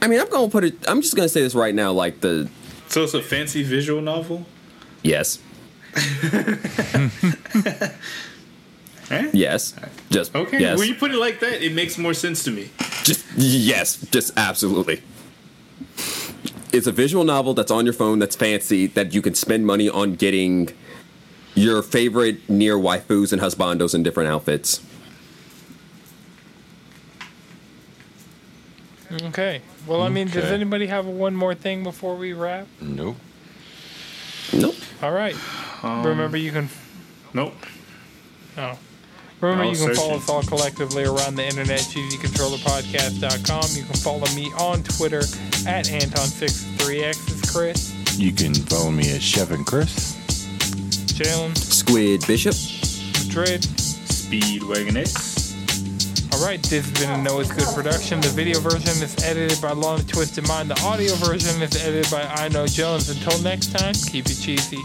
Speaker 3: I mean, I'm gonna put it. I'm just gonna say this right now. Like the
Speaker 4: So it's a fancy visual novel.
Speaker 3: yes,
Speaker 4: Eh?
Speaker 3: yes, just
Speaker 4: Okay.
Speaker 3: Yes,
Speaker 4: When you put it like that, it makes more sense to me.
Speaker 3: just yes, just absolutely. It's a visual novel that's on your phone that's fancy that you can spend money on getting your favorite Nier waifus and husbandos in different outfits.
Speaker 1: Okay. Well, I mean, does anybody have one more thing before we wrap?
Speaker 2: Nope.
Speaker 3: Nope.
Speaker 1: All right.
Speaker 4: Um,
Speaker 1: Remember, you can.
Speaker 4: Nope.
Speaker 1: Oh. Remember,
Speaker 4: I'll
Speaker 1: you can follow us all collectively around the internet, GDControllerPodcast.com. You can follow me on Twitter at Anton63X. It's Chris,
Speaker 2: You can follow me at Chef and Chris.
Speaker 1: Jalen,
Speaker 3: Squid Bishop.
Speaker 1: Madrid.
Speaker 4: Speedwagon X.
Speaker 1: All right, this has been a No It's Good production. The video version is edited by Lana Twisted Mind. The audio version is edited by I Know Jones. Until next time, keep it cheesy.